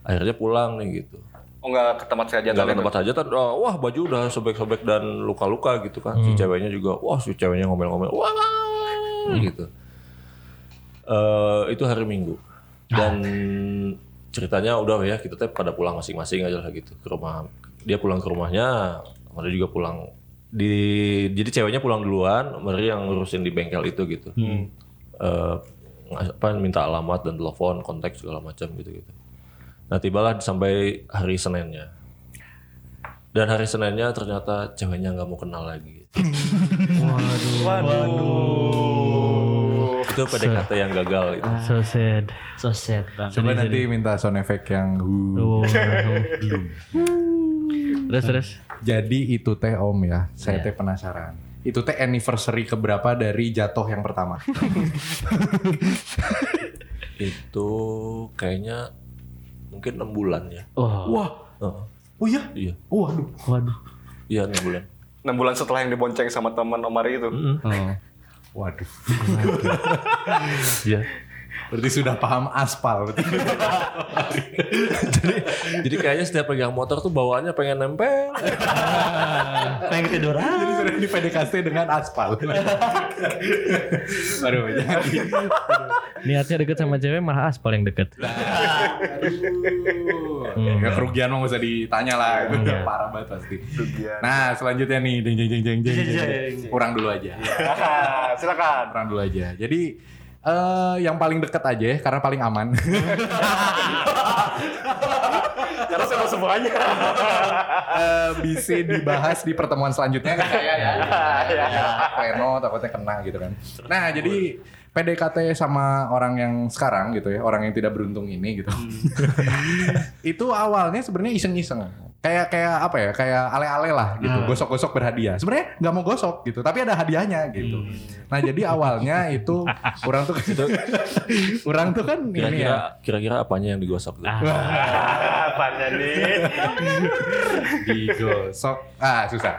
Akhirnya pulang nih gitu. Oh enggak ke tempat saya Gak ke tempat saja oh, wah baju udah sobek-sobek dan luka-luka gitu kan. Si ceweknya juga, wah si ceweknya ngomel-ngomel, wah gitu. Eh itu hari Minggu. Dan ceritanya udah ya kita teh pada pulang masing-masing aja lah gitu ke rumah. Dia pulang ke rumahnya, Mari juga pulang di jadi ceweknya pulang duluan, Mari yang ngurusin di bengkel itu gitu. Eh ngas- apa minta alamat dan telepon, kontak segala macam gitu gitu. Nah tibalah sampai hari Seninnya. Dan hari Seninnya ternyata ceweknya nggak mau kenal lagi. [laughs] Itu PDKT yang gagal itu. So sad. So sad bang. Coba nanti minta sound effect yang Oh, hu. [laughs] terus terus. Jadi itu teh Om ya, saya teh penasaran. Itu teh anniversary keberapa dari jatuh yang pertama? [laughs] Itu kayaknya mungkin enam bulan ya. Wah. Wah, Heeh. oh iya? iya, Waduh. Waduh. iya enam bulan. 6 bulan setelah yang dibonceng sama teman Omari itu. Oh. Waduh. Iya. Berarti sudah paham aspal. berarti. [laughs] jadi, jadi kayaknya setiap pegang motor tuh bawaannya pengen nempel. [laughs] Pengen ketiduran. Jadi sudah di PDKT dengan aspal. [laughs] Baru jadi. Niatnya deket sama cewek malah aspal yang deket. Ya kerugian mah nggak usah ditanya lah, itu udah Iya. parah banget pasti. Nah selanjutnya nih, jeng jeng jeng jeng jeng. jeng. Kurang dulu aja. Silakan. Kurang dulu aja. Jadi eh yang paling deket aja ya, karena paling aman. Karena saya mau semuanya. Eh, bisa dibahas di pertemuan selanjutnya kan saya ya. ya. Pleno takutnya kena gitu kan. Nah, jadi PDKT sama orang yang sekarang gitu ya, orang yang tidak beruntung ini gitu. [laughs] itu awalnya sebenarnya iseng-iseng. Kayak kayak apa ya? Kayak ale-ale lah gitu. Gosok-gosok berhadiah. Sebenarnya nggak mau gosok gitu, tapi ada hadiahnya gitu. Nah, jadi awalnya itu [laughs] orang tuh orang tuh kan ini Kira-kira ya. kira-kira apanya yang digosok tuh? [laughs] Apanya nih? [laughs] digosok ah susah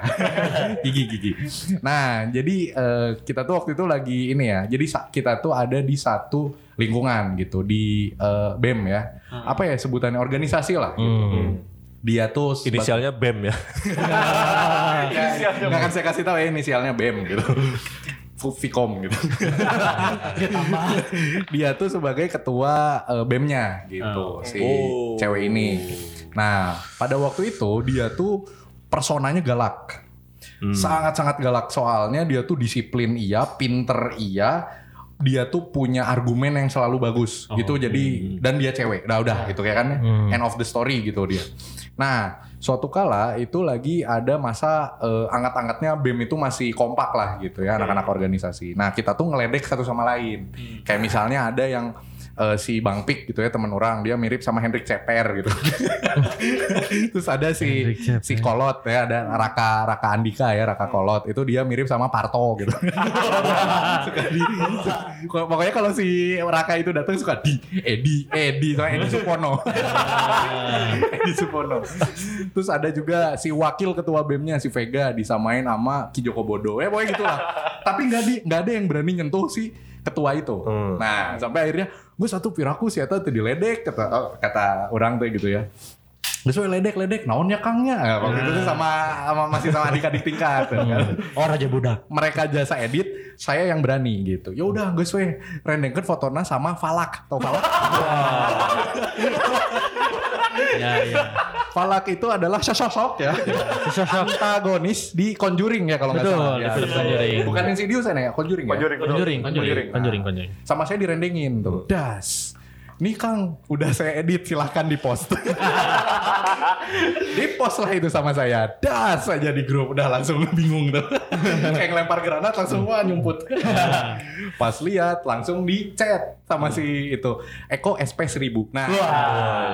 gigi gigi nah jadi eh, kita tuh waktu itu lagi ini ya jadi sa- kita tuh ada di satu lingkungan gitu di eh, bem ya apa ya sebutannya organisasi lah gitu. Dia tuh Inisialnya BEM ya. nggak akan saya kasih tahu ya inisialnya bem gitu Vicom gitu. dia tuh sebagai ketua eh, BEM-nya gitu si Oh. cewek ini. Nah, pada waktu itu dia tuh personanya galak. Sangat-sangat galak soalnya dia tuh disiplin iya, pinter iya, dia tuh punya argumen yang selalu bagus gitu. Jadi dan dia cewek. Nah, udah gitu kayak kan end of the story gitu dia. Nah, suatu kala itu lagi ada masa eh, anget-angetnya BEM itu masih kompak lah gitu ya anak-anak organisasi. Nah, kita tuh ngeledek satu sama lain. Kayak misalnya ada yang eh, si Bang Pik gitu ya temen orang dia mirip sama Hendrik Ceper gitu. [laughs] Terus ada si si Kolot ya ada Raka Raka Andika ya Raka Kolot itu dia mirip sama Parto gitu. [laughs] suka di pokoknya kalau si Raka itu datang suka di Edi Edi sama Edi Supono. [laughs] Edi Supono. Terus ada juga si wakil ketua BEM-nya si Vega disamain sama Ki Joko Bodo. Ya pokoknya gitulah. Tapi nggak di nggak ada yang berani nyentuh si ketua itu. Nah, sampai akhirnya gue satu piraku si Eta tuh diledek kata oh, kata orang tuh gitu ya. We ledek ledek naonnya kangnya Nah, waktu itu tuh sama, sama masih sama adik-adik [laughs] tingkat kan. Oh Raja Budak. Mereka jasa edit, saya yang berani gitu. Ya udah guys we rendengkeun fotona sama Falak. Tau Falak? [laughs] Ya, ya. Falak itu adalah sosok ya. Antagonis di Conjuring ya kalau nggak Betul, salah. di Ya. film Conjuring. Bukan Insidious ya, Conjuring ya. Conjuring, Conjuring, conjuring, Conjuring. conjuring, conjuring. Sama saya direndengin tuh. Das. Nih Kang, udah saya edit silahkan di post. di post lah [laughs] itu sama saya. Das aja di grup udah langsung [laughs] bingung tuh. [laughs] Kayak ngelempar granat langsung wah nyumput. Pas lihat langsung di chat sama si itu Eko SP 1000. Nah,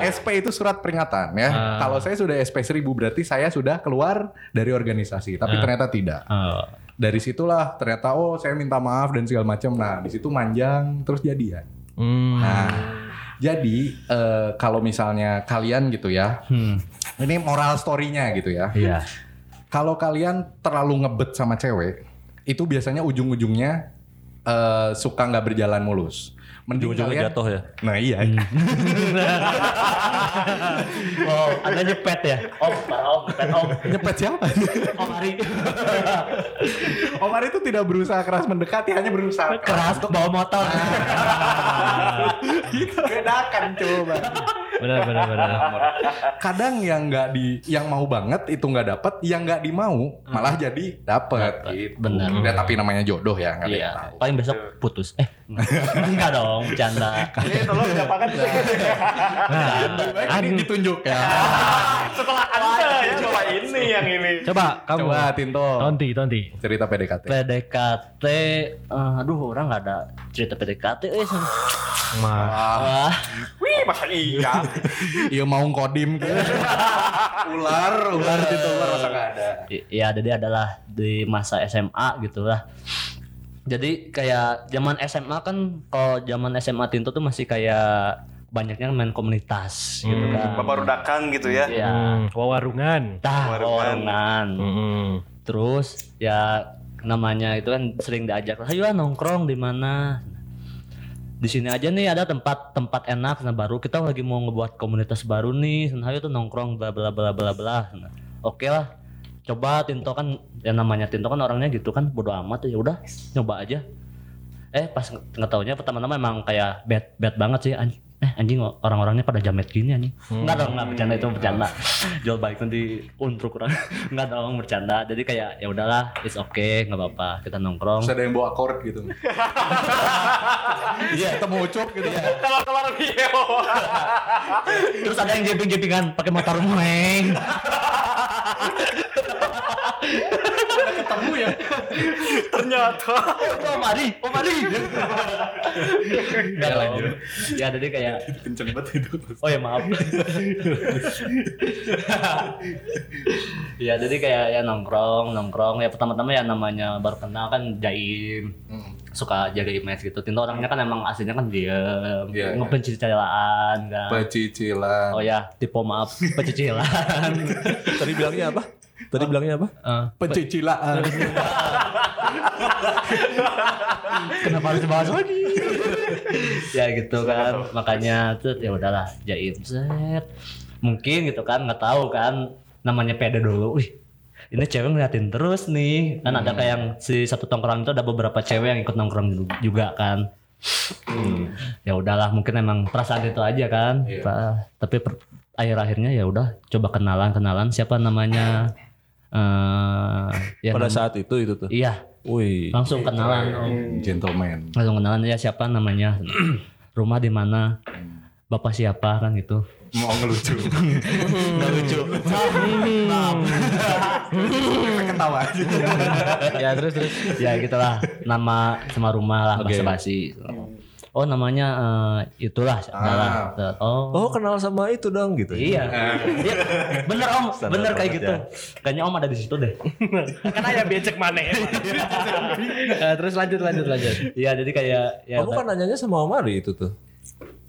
SP itu surat peringatan ya. Ah. Kalau saya sudah SP 1000 berarti saya sudah keluar dari organisasi, tapi ternyata tidak. Oh. Dari situlah ternyata oh saya minta maaf dan segala macam. Nah, di situ manjang terus jadian. Hmm. Nah, jadi eh, kalau misalnya kalian gitu ya, ini moral story-nya gitu ya. Iya. Kalau kalian terlalu ngebet sama cewek, itu biasanya ujung-ujungnya eh, suka nggak berjalan mulus. Kalian- jatuh ya. Nah iya. [laughs] Oh, ada nyepet ya? Om, om, nyepet om. Nyepet siapa? [laughs] Om Ari. [laughs] Omar itu tidak berusaha keras mendekati, hanya berusaha Keras bawa motor. Gitu. Bedakan coba. Benar, benar, benar. Kadang yang nggak di, yang mau banget itu nggak dapet, yang nggak dimau malah jadi dapet. Gitu. Benar. Ya, tapi namanya jodoh ya, nggak ada yang Iya. tahu. Paling besok putus. Eh, enggak dong, bercanda. Ini tolong siapakan Lebih baik ini ditunjuk ya. [laughs] setelah anda ya coba ini ya. yang ini. Coba kamu. Coba Tinto. Tonti, Tonti. Cerita PDKT. PDKT, eh, aduh orang nggak ada cerita PDKT, eh. Mah. Wah, Wih, masa iya. [laughs] Iya mau kodim gitu. [laughs] ular, ular Tinto ular rasa nggak ada. I- ya jadi adalah di masa SMA gitu lah. Jadi kayak zaman SMA kan, kalau zaman SMA Tinto tuh masih kayak banyaknya main komunitas gitu kan. Babarudakan gitu ya. Ya, Hmm, wawarungan. tah Warungan. warungan. Hmm. Terus ya namanya itu kan sering diajak, ayo ah, nongkrong di mana? Di sini aja nih ada tempat tempat enak, nah baru kita lagi mau ngebuat komunitas baru nih, nah ayo tuh nongkrong bla bla bla bla bla. Nah, Oke lah, coba Tinto kan ya namanya Tinto kan orangnya gitu kan bodo amat ya udah nyoba aja. Eh pas nggak pertama-tama emang kayak bad bad banget sih anjing. Eh anjing orang-orangnya pada jamet gini anjing. Enggak dong, enggak bercanda itu bercanda. [laughs] Jual balik nanti untuk kurang. Enggak [laughs] dong bercanda. Jadi kayak ya udahlah, it's okay, nggak apa-apa. Kita nongkrong. Terus ada yang bawa chord [laughs] gitu. Iya, kita mau ucup gitu. Kelar-kelar video. Terus ada yang jeping-jepingan pakai motor meng. Ketemu ya. Ternyata. Oh mari, oh mari. Dong. Ya jadi kayak Kenceng banget itu. Oh ya maaf. ya jadi kayak ya nongkrong nongkrong ya pertama-tama ya namanya baru kenal kan jaim suka jaga image gitu. Tinto orangnya kan emang aslinya kan diem, Iya, iya. ngepencicilan kan. Pecicilan. Oh ya, tipe maaf, pecicilan. [laughs] Tadi bilangnya apa? Tadi bilangnya apa? Eh, Pecicilaan. [laughs] kenapa harus dibahas lagi? Ya gitu kan, makanya tuh ya udahlah jaim set. Mungkin gitu kan, nggak tahu kan namanya pede dulu. Wih, ini cewek ngeliatin terus nih. Kan ada kayak yang si satu tongkrong itu ada beberapa cewek yang ikut nongkrong ju- juga kan. Ya udahlah, mungkin emang perasaan itu aja kan. Pa- Tapi per- akhir-akhirnya ya udah coba kenalan kenalan siapa namanya. Eh ya Pada nam- saat itu itu tuh. Iya, Wih. langsung kenalan. Om. Gentleman. langsung kenalan ya siapa namanya [clears throat] rumah di mana bapak siapa kan gitu Mau ngelucu. [laughs] [laughs] nggak lucu [laughs] Ketawa aja. ya terus terus. ya gitulah nama sama rumah lah Oke. basa-basi oh namanya eh, itulah adalah oh Oh kenal sama itu dong gitu. iya Iya, bener om bener kayak gitu kayaknya om ada di situ deh [laughs] kan ayah becek mana ya? [laughs] Eh, terus lanjut lanjut lanjut. iya jadi kayak ya Kamu kan nanyanya sama Omari itu tuh.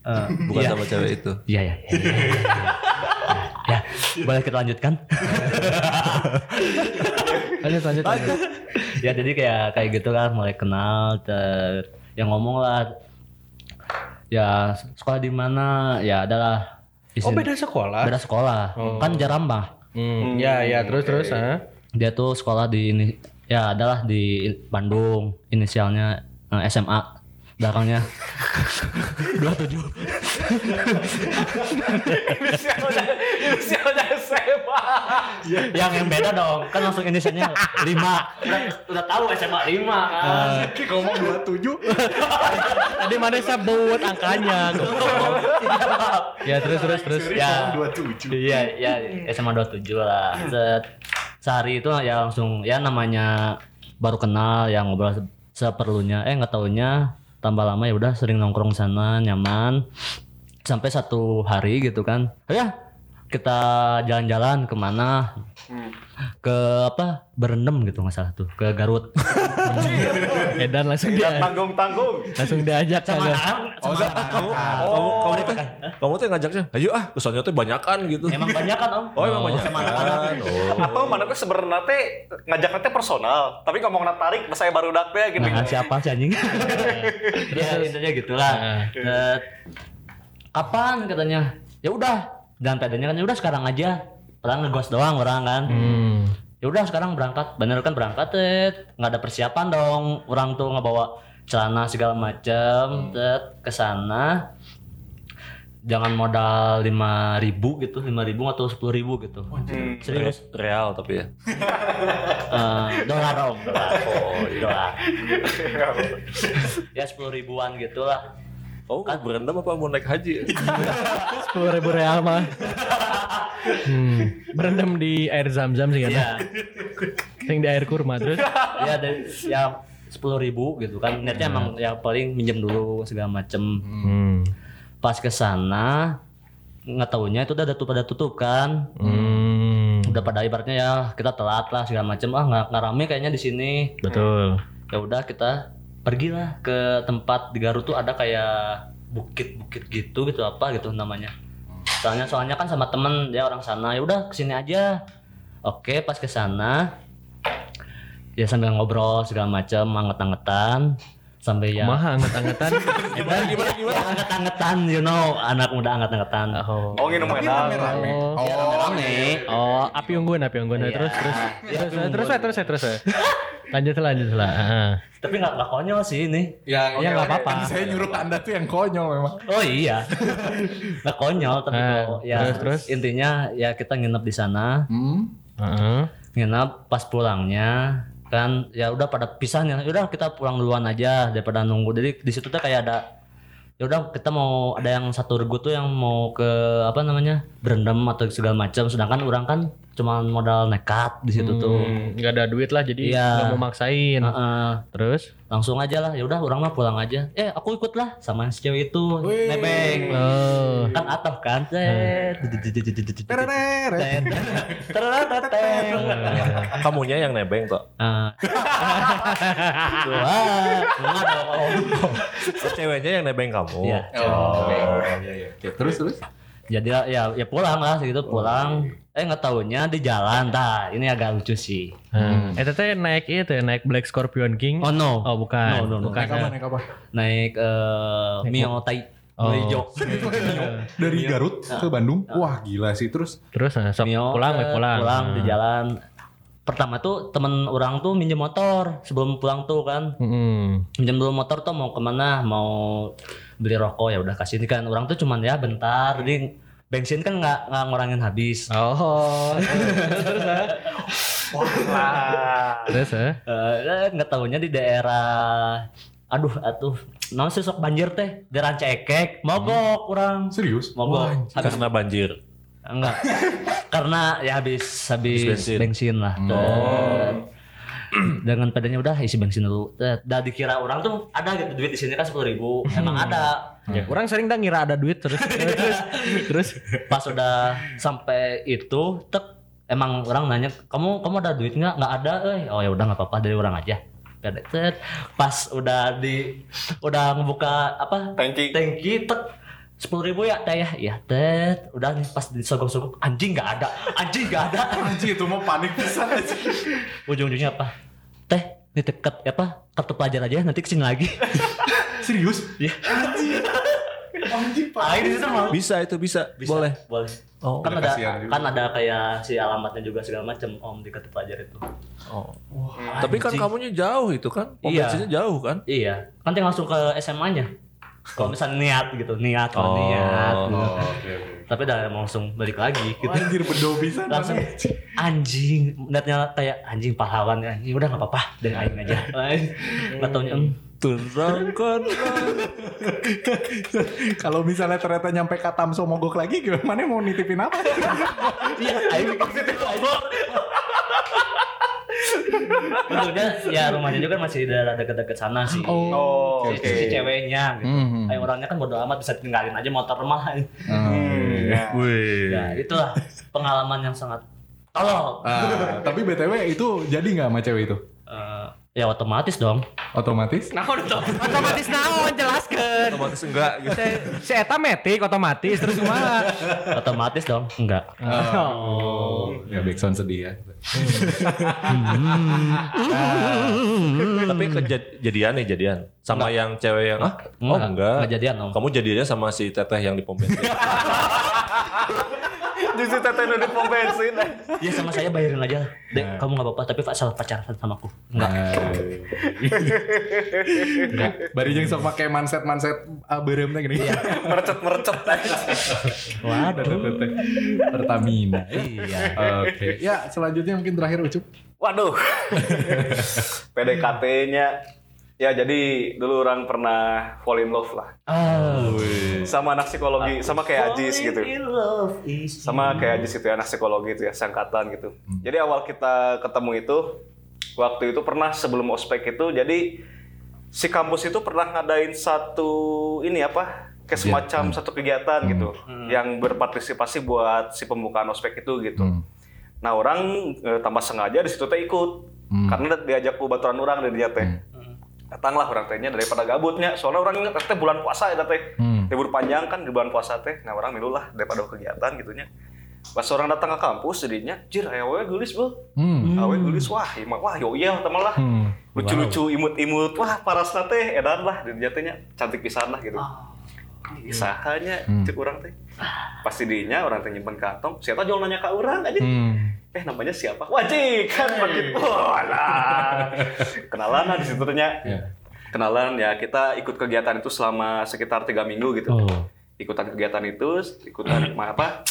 eh, Bukan iya. sama cewek itu. Iya ya. Ya, ya, ya, ya. Ya, boleh kita lanjutkan? [laughs] Lanjut lanjut lanjut. ya jadi kayak kayak gitu kan mulai kenal ter yang ngomong lah ya sekolah di mana ya adalah di Oh beda sekolah. beda sekolah kan Jarambah Hmm. Ya ya terus terus. ah. dia tuh sekolah di ini ya adalah di Bandung inisialnya eh, SMA belakangnya 27 Inisialnya, inisialnya SMA. yang yang beda dong kan langsung inisialnya 5 udah, udah tahu SMA 5 kan Ngomong 27. Tadi mana sebut angkanya. ya terus terus terus. ya 27. Iya, ya SMA 27 lah. Set, sehari itu ya langsung ya namanya baru kenal yang ngobrol se- seperlunya. Eh nggak taunya tambah lama ya udah sering nongkrong sana nyaman. Sampai satu hari gitu kan. Ya kita jalan-jalan ke mana ke apa berendam gitu nggak salah tuh ke Garut [laughs] Edan langsung dia Tanggung-tanggung. langsung diajak sama kagak. anak Oh, sama Kamu kamu teh kamu teh ngajaknya, ayo ah, kesannya teh banyakan gitu. emang banyak kan om Oh, emang banyak. sama anak-anak Oh. Atau mana tuh sebenarnya teh ngajaknya teh personal, tapi ngomong tarik saya baru dak teh gitu. Nah, siapa sih anjing? [laughs] ya intinya gitulah. Set, kapan katanya? Ya udah, dan pedenya kan ya udah sekarang aja. Orang ngegos doang orang kan. Hmm. Ya udah sekarang berangkat. Bener kan berangkat, Tet. nggak ada persiapan dong. Orang tuh ngebawa celana segala macem, Tet, ke sana. Jangan modal 5000 gitu, 5000 atau 10000 gitu. Serius. Real tapi ya. [laughs] Eh, dolar om, dolar. Oh, dolar. ya sepuluh ribuan gitu lah. Oh, mau berendam apa mau naik haji? Sepuluh ribu real mah. Hmm. Berendam di air zam-zam sih kan. Iya. Yang di air kurma terus. ya dari ya sepuluh ribu gitu kan niatnya emang ya paling minjem dulu segala macem Hmm. pas ke sana nggak taunya itu udah ada tuh pada tutup kan Hmm. udah pada ibaratnya ya kita telat lah segala macem ah nggak nggak rame kayaknya di sini Betul. ya udah kita pergilah ke tempat di Garut tuh ada kayak bukit-bukit gitu gitu apa gitu namanya. Soalnya soalnya kan sama temen dia orang sana. Ya udah ke sini aja. Oke pas ke sana ya sambil ngobrol segala macam anget-angetan sampai ya Kumaha anget-angetan. [laughs] gimana gimana gimana anget-angetan you know anak muda anget-angetan Oh. Oh nginum wedang. Rame-rame. Oh. ya rame-rame Oh, api unggun, api unggun. Iya. Terus, terus, terus, terus, terus, terus, terus, terus. Lanjut lah, lanjut lah. Ah. tapi nggak nggak konyol sih ini Ya, Ya, nggak apa-apa. Kan Saya nyuruh anda tuh yang konyol memang. Oh iya, nggak konyol tapi Ah, kok ya terus, terus? intinya ya kita nginep di sana, Hmm. Heeh. nginep pas pulangnya kan ya udah pada pisah nih, udah kita pulang duluan aja daripada nunggu. Jadi di situ tuh kayak ada ya udah kita mau ada yang satu regu tuh yang mau ke apa namanya berendam atau segala macam, sedangkan orang kan cuma modal nekat di situ tuh. Hmm, nggak ada duit lah, jadi Iya. nggak mau maksain. Heeh. Terus? langsung aja lah, ya udah orang mah pulang aja. Eh aku ikut lah sama si cewek itu Wih. nebeng. Oh. kan atoh kan. Kamunya yang nebeng kok. Wah, enggak dong. Ceweknya yang nebeng kamu. Iya. Oh, iya. Oke, Terus, terus. Jadi ya ya pulang lah segitu pulang. Eh nggak taunya di jalan. Tah, ini agak lucu sih. Hmm. Eh, teteh naik itu, ya, naik Black Scorpion King. Oh no. Oh, bukan. No, no, no. Bukan. Naik apa, naik apa? Naik eh Mio Tai Oh. hijau. [laughs] Dari Garut ke Bandung. Wah, gila sih. Terus Terus nah, sok Mio pulang, eh, weh, pulang. Pulang di Hmm. jalan. Pertama tuh temen orang tuh minjem motor sebelum pulang tuh kan. Hmm. minjem dulu motor tuh mau ke mana mau beli rokok ya udah kasih ini kan orang tuh cuman ya bentar jadi bensin kan nggak nggak ngurangin habis Oh. [laughs] terus ya. Terus ya. Eh, nggak tahunya di daerah aduh atuh non sih sok banjir teh daerah cekek mogok orang serius? mogok Wah, Karena banjir. enggak karena ya habis habis, Habis bensin. bensin. lah Eh, [clears throat] dengan padanya udah isi bensin dulu. Eh, dah dikira orang tuh ada gitu duit di sini kan sepuluh ribu. Emang ada. Ya, orang sering dah ngira ada duit terus [laughs] terus terus. Pas udah sampai itu tek emang orang nanya kamu kamu ada duit nggak? Nggak ada eh. Oh ya udah nggak apa-apa dari orang aja. Pas udah di udah ngebuka apa Tangki. tangki tek sepuluh ribu ya teh ya? Iya tet. Udah nih pas disogok-sogok anjing nggak ada. Anjing nggak ada. Anjir itu mau panik pisan ujung-ujungnya apa ini deket apa kartu pelajar aja nanti ke sini lagi [laughs] Serius? Iya. Anjir. Ah Bisa itu bisa. Boleh. boleh Oh. kan ada juga. kan ada kayak si alamatnya juga segala macam om di kartu pelajar itu Oh. Tapi kan kamunya jauh itu kan. Iya. jauh kan. Iya, kan tinggal langsung ke SMA-nya. Kalau misalnya niat gitu, niat kalau Oh. niat. gitu. Oh, oke, oke. Tapi udah langsung balik lagi gitu. Anjir bedo bisa [laughs] langsung anjing, niatnya kayak anjing pahlawan anjing udah nggak apa-apa dengan aing aja. [laughs] Nggak taunya Terangkan. [laughs] Kalau misalnya ternyata nyampe Katamso mogok lagi gimana mau nitipin apa? iya aing mikir Untungnya ya rumahnya juga masih di daerah deket-deket sana sih. Oh, Si, oke. si ceweknya gitu. Mhm. Kayak orangnya kan bodo amat bisa tinggalin aja motor rumah. Hmm, ya. Wih. Ya, itulah pengalaman yang sangat tolol. Ah, tapi BTW itu jadi nggak sama cewek itu? Eh, ya otomatis dong. Otomatis? Nah, otomatis naon jelaskan. Otomatis enggak gitu. Si, eta metik otomatis terus gimana? Otomatis dong. Enggak. Oh, ya Backsound sedih ya. Tapi kejadian nih jadian sama yang cewek yang ah oh Enggak. enggak. Enggak jadian om. Kamu jadiannya sama si teteh yang di pom bensin. [laughs] Justru teteh nu di pom bensin. Iya sama saya bayarin aja. Dek, kamu nggak apa-apa tapi asal pacaran sama aku. Enggak. Enggak. Bari jeung sok pakai manset manset uh, berem teh gini. Merecet merecet. Waduh. Pertamina. Iya. Oke. Ya, selanjutnya mungkin terakhir Ucup. Waduh. [laughs] PDKT-nya Ya jadi dulu orang pernah fall in love lah Ah. sama anak psikologi, sama kayak Ajis gitu. In love is Sama kayak Ajis itu ya, anak psikologi itu ya, sangkatan gitu. Jadi awal kita ketemu itu, waktu itu pernah sebelum ospek itu, jadi si kampus itu pernah ngadain satu ini apa, kayak semacam satu kegiatan gitu, yang berpartisipasi buat si pembukaan ospek itu gitu. Hmm. Nah orang eh, tambah sengaja di situ teh ikut, Hmm. karena diajak ku baturan orang dari dia teh. Datanglah orang tehnya daripada gabutnya, soalnya orang ingat teh bulan puasa ya teh. Hmm. libur panjang kan di bulan puasa teh nah orang milu lah daripada kegiatan gitunya pas orang datang ke kampus jadinya jir aya we gelis bel Hmm. awe gelis wah ima wah yo iya teman lah Hmm. lucu-lucu imut-imut wah parasna teh edan lah di dinya tehnya cantik pisan lah gitu Ih, sahanya Hmm. cek orang teh pasti dinya orang teh nyimpen kantong siapa jual nanya ke orang aja Hmm. eh namanya siapa? Wajib kan? Begitu lah kenalan lah di situ Ya. kenalan ya kita ikut kegiatan itu selama sekitar tiga minggu gitu. Oh. ikutan kegiatan itu ikutan [clears throat] apa?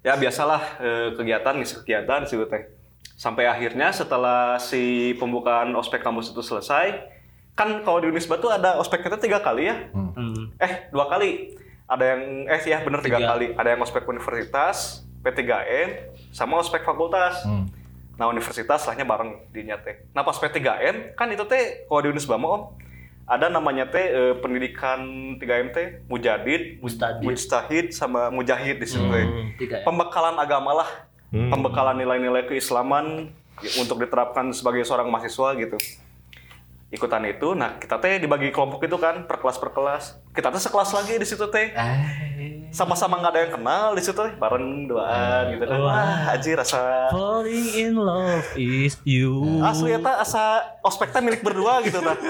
Ya biasalah eh, kegiatan ngisi kegiatan sih teh. Sampai akhirnya setelah si pembukaan ospek kampus itu selesai kan kalau di Unisba tuh ada ospek kita tiga kali ya. Hmm. eh dua kali ada yang eh ya bener tiga, Tiga. kali ada yang ospek universitas P3N sama ospek fakultas Hmm. Nah universitas lahnya bareng di teh. Nah pas P3M kan itu teh kalau di Unisba mah om ada namanya teh eh, pendidikan 3M teh mujadid, Mustadid. mujtahid sama mujahid di situ ya? Pembekalan agama lah, pembekalan nilai-nilai keislaman ya, untuk diterapkan sebagai seorang mahasiswa gitu. Ikutan itu, nah kita teh dibagi kelompok itu kan per kelas per kelas. Kita teh sekelas lagi di situ teh. Sama-sama nggak ada yang kenal di situ bareng doaan gitu kan. Wah. Aji rasa Falling in love is you. asli eta asa ospek teh milik berdua gitu tah. [laughs]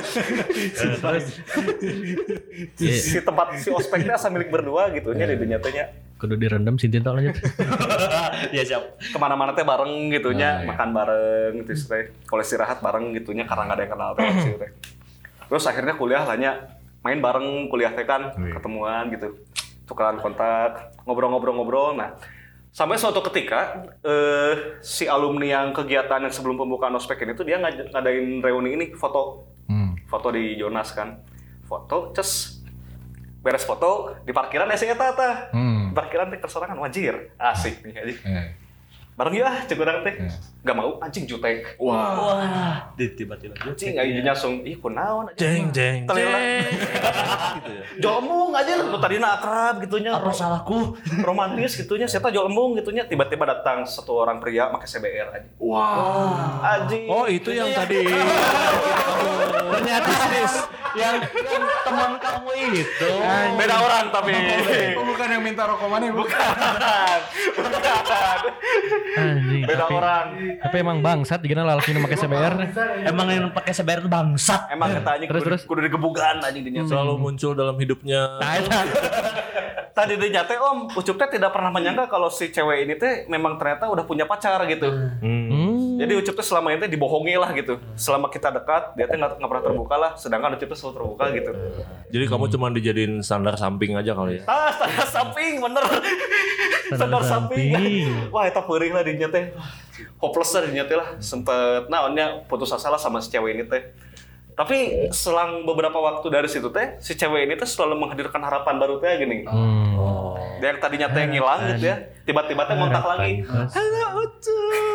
Si tempat si ospeknya asa milik berdua gitu nya di dunia tehnya Kudu direndam Sintin tak lanjut. [laughs] ya siap. Ke mana-mana teh bareng gitu nya makan bareng gitu teh kalau istirahat bareng gitu nya karena nggak ada yang kenal [clears throat] teh terus akhirnya kuliah lahnya main bareng kuliah teh kan ketemuan gitu. Tukeran kontak ngobrol-ngobrol-ngobrol. Nah sampai suatu ketika eh, si alumni yang kegiatan yang sebelum pembukaan ospek ini tuh dia ngad- ngadain reuni ini foto. Hmm. foto di Jonas kan. Foto ces. Beres foto di parkiran ya eta tah Hmm. Parkiran teh kesorangan wajir. Asik nih aja Bareng ya cek urang teh Ya. gak mau anjing jutek. Wah, di tiba-tiba. anjing aja nyasung ih kunaon aja. Jeng jeng Telila. [laughs] gitu ya. jomong aja lu tadi akrab gitunya. Apa salahku? romantis gitunya. Saya jomong gitunya. Tiba-tiba datang satu orang pria pakai CBR aja wah. Anjing. Oh itu yang tadi. [laughs] Ternyata yang, yang teman kamu itu. beda orang tapi. Oh, bukan. Yang minta rokok mana bukan. Bukan anjing. beda tapi, orang Tapi emang bangsat gimana lalaki nu make CBR. Emang yang pakai sebar itu bangsat. emang kata anjing Terus, kudu, terus. kudu digebugan anjing dinya selalu muncul dalam hidupnya. Nah, tadi dinya teh om Ucup teh tidak pernah menyangka kalau si cewek ini teh memang ternyata udah punya pacar gitu Hmm. Jadi Ucup tuh selama ini teh dibohongi lah gitu. Selama kita dekat, dia tuh nggak pernah terbuka lah. Sedangkan Ucup tuh selalu terbuka gitu. Jadi kamu cuma dijadiin standar samping aja kali ya. Ah, standar samping bener. standar samping. samping. Wah, itu perih lah dinya teh. Hopeless lah dinya teh lah. Sempet naonnya putus asa lah sama si cewek ini teh. Tapi selang beberapa waktu dari situ teh, si cewek ini teh selalu menghadirkan harapan baru teh gini. Hmm. Dia yang tadinya teh ngilang gitu ya, tiba-tiba teh kontak lagi. Halo Ucup.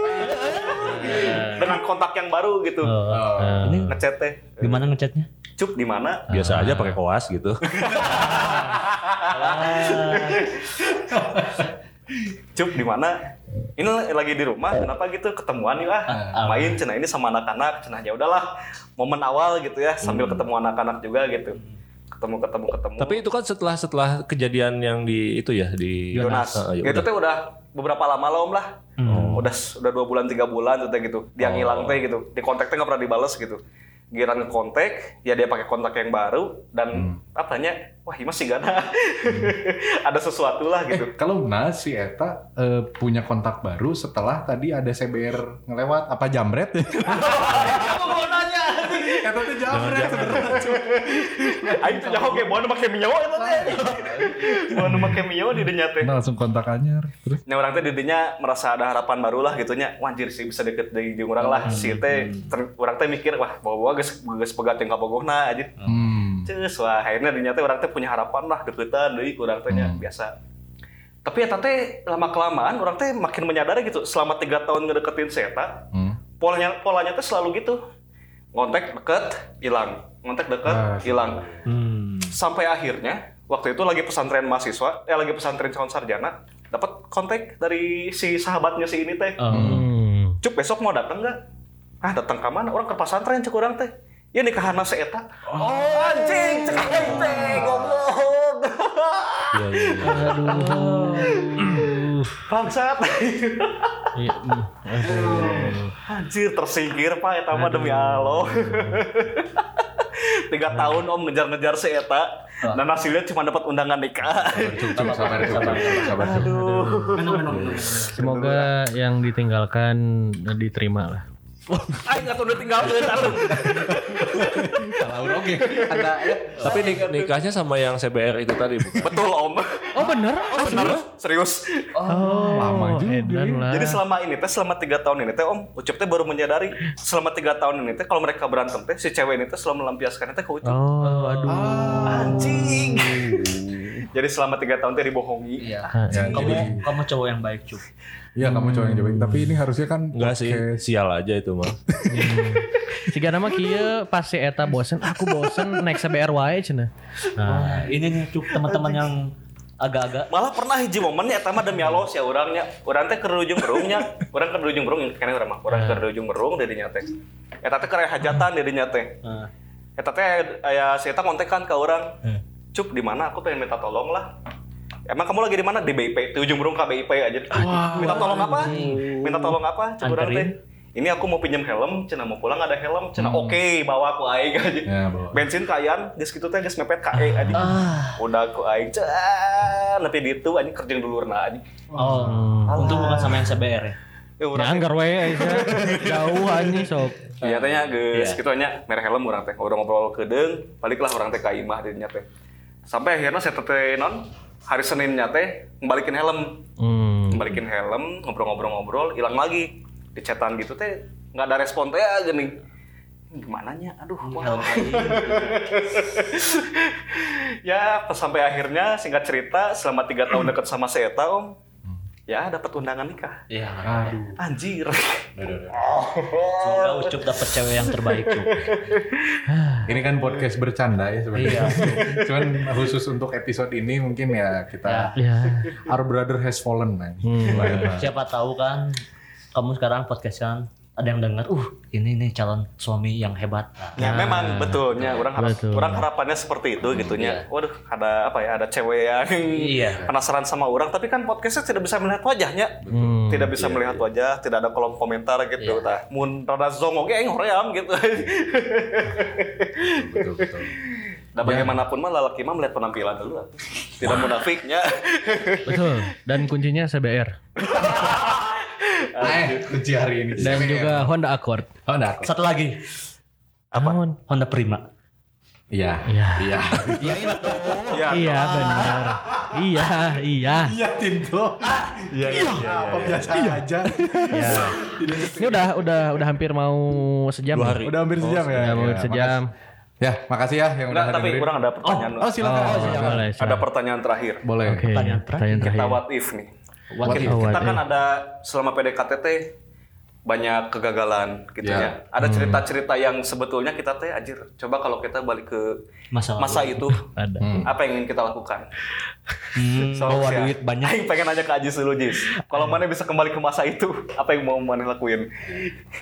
Dengan kontak yang baru gitu. Oh. Ini Ngechat teh. gimana ngechatnya? Cup di mana? [laughs] Biasa aja pakai koas gitu. [laughs] Cup di mana? Ini lagi di rumah, kenapa gitu? Ketemuan yuk ah. Main cina ini sama anak-anak, cina ya udahlah. Momen awal gitu ya, sambil ketemu anak-anak juga gitu. Ketemu ketemu ketemu. Tapi itu kan setelah setelah kejadian yang di itu ya di Jonas, Heeh, ya itu udah. teh udah beberapa lama lah om lah. Udah udah dua bulan tiga bulan teh gitu. Dia ngilang teh gitu. Di kontak teh nggak pernah dibales gitu. Giran ngekontak, ya dia pakai kontak yang baru dan apanya, wah ini masih gana. [laughs] Ada sesuatu lah gitu. Eh, kalau nah si Eta eh, punya kontak baru setelah tadi ada CBR ngelewat apa jambret [laughs] ya? Kamu mau nanya? Eta teh jambret sebenarnya. Aing tuh nyaho ge mau make mio eta teh. Mau make mio di dinya teh. Nah, langsung kontak anyar. Terus Nya orang teh di dinya merasa ada harapan baru lah gitu nya. Wah, anjir sih bisa deket dari jeung urang lah. Si teh ter- urang teh mikir wah bawa geus geus pegat yang kabogohna anjir. hmm. Cus, wah akhirnya dinya teh orang teh punya harapan lah deketan deui ku urang teh nya biasa. Tapi ya teh lama kelamaan orang teh makin menyadari gitu selama tiga tahun ngedeketin si Eta, Hmm. polanya polanya teh selalu gitu. Ngontek deket, hilang. Ngontek deket, Ah, hilang. Hmm. Sampai akhirnya waktu itu lagi pesantren mahasiswa, eh lagi pesantren calon sarjana, dapat kontak dari si sahabatnya si ini teh. Oh. Hmm. Cuk besok mau datang nggak? Ah datang ke mana? Orang ke pesantren cek orang teh. Ya nikahan si Eta. Oh, anjing, cek teh, goblok. Iya, iya. [laughs] Bangsat. Iya. [laughs] Anjir tersingkir pak Eta mah demi Allah. Tiga tahun om ngejar-ngejar si Eta. Dan hasilnya cuma dapat undangan nikah. Sabar, sabar, sabar. cuk. Aduh. Semoga yang ditinggalkan diterima lah. Aing nggak udah tinggal [laughs] Kalau oke. Ada ya. Tapi nik- nikahnya sama yang CBR itu tadi bukan? Betul om. Oh bener? Oh, benar. Serius. Oh, lama juga. edan lah. Jadi selama ini teh selama tiga tahun ini teh om Ucup teh baru menyadari selama tiga tahun ini teh kalau mereka berantem teh si cewek ini teh selalu melampiaskan teh ke Ucup. Oh, aduh. Anjing. [laughs] Jadi selama tiga tahun teh dibohongi. Iya. Ya, Kamu kamu cowok yang baik, Cuk. Iya, kamu cowok yang jawab. Tapi ini harusnya kan Enggak sih, sial aja itu mah. Jika nama kieu pas si eta bosen, aku bosen naik CBR wae cenah. Nah, ini nih Cuk teman-teman yang agak-agak Malah pernah hiji momennya eta mah demi Allah sia urangnya. Urang teh keur ujung berungnya. Urang keur ujung berung kene urang mah. Urang keur ujung berung dari nya teh. Eta teh hajatan dari nya teh. Nah, Eta teh aya si eta kontekan ke urang. Cuk di mana aku pengen minta tolong lah. Emang kamu lagi di mana di BIP? Di ujung berung ke BIP aja. minta tolong apa? Minta tolong apa? Urang teh. Ini aku mau pinjam helm, cenah mau pulang ada helm, cenah oke bawa aku aing aja. Ya, bawa. Bensin kayaan, geus kitu teh geus mepet kae aja. Udah aku aing cah, nepi ditu anjing kerja dulurna anjing. oh, untung bukan sama yang CBR ya. Ya Ya anggar wae Aisyah. Jauh anjing sok. Iya tanya geus kitu nya mere helm urang teh. Udah ngobrol kedeung, baliklah urang teh ka imah dinya teh. Sampai akhirnya saya teh non hari Seninnya teh ngembalikin helm. Hmm. Ngembalikin helm, ngobrol-ngobrol-ngobrol, hilang lagi. Di chatan gitu teh nggak ada respon teh ya gini. Gimana nya? Aduh, wah. [laughs] ya pas sampai akhirnya singkat cerita selama tiga tahun deket sama si Eta om ya dapat undangan nikah Iya. anjir Semoga Ucup dapet cewek yang terbaik, Cuk. [laughs] Ini kan podcast bercanda ya sebenarnya. [laughs] Cuman khusus untuk episode ini mungkin ya kita Ya. Our brother has fallen man. Siapa tahu kan kamu sekarang podcast kan ada yang dengar, uh ini nih calon suami yang hebat. Nah, ya memang betulnya orang harap Betul. orang harapannya seperti itu gitunya waduh ada apa ya ada cewek yang Iya. penasaran sama orang tapi kan podcastnya tidak bisa melihat wajahnya Hmm. tidak bisa melihat wajah tidak ada kolom komentar gitu tah mun rada zong oge aing hoream gitu Betul betul. Nah bagaimanapun mah lelaki mah melihat penampilan dulu. Tidak munafiknya. Betul. Dan kuncinya CBR. [laughs] Eh, kunci hari ini. Dan juga Honda Accord. Oh, enggak. Satu lagi, Apa? Honda Prima. Iya. Iya. Iya. ya, Iya benar. Iya, iya. Iya, Tinto. Iya, iya. Apa biasa aja. Ya. Ini udah udah udah hampir mau sejam. Dua ya? hari. Udah hampir sejam ya. Udah mau Ya, sejam. Ya, makasih ya yang Enggak, udah tapi kurang ada pertanyaan. Oh, silakan. Oh, silakan. boleh. ada pertanyaan terakhir. Boleh. Pertanyaan terakhir. Kita what if nih. What What if? if? Oh, Kita kan ada selama PDKT teh banyak kegagalan gitu Ya. ya. Ada cerita-cerita yang sebetulnya kita teh anjir, coba kalau kita balik ke Masa masa itu [laughs] Ada. apa yang ingin kita lakukan? Hmm, So, bawa ya, duit banyak. Aing pengen nanya ke Ajis dulu, Jis. Kalau mana bisa kembali ke masa itu, apa yang mau mana lakuin?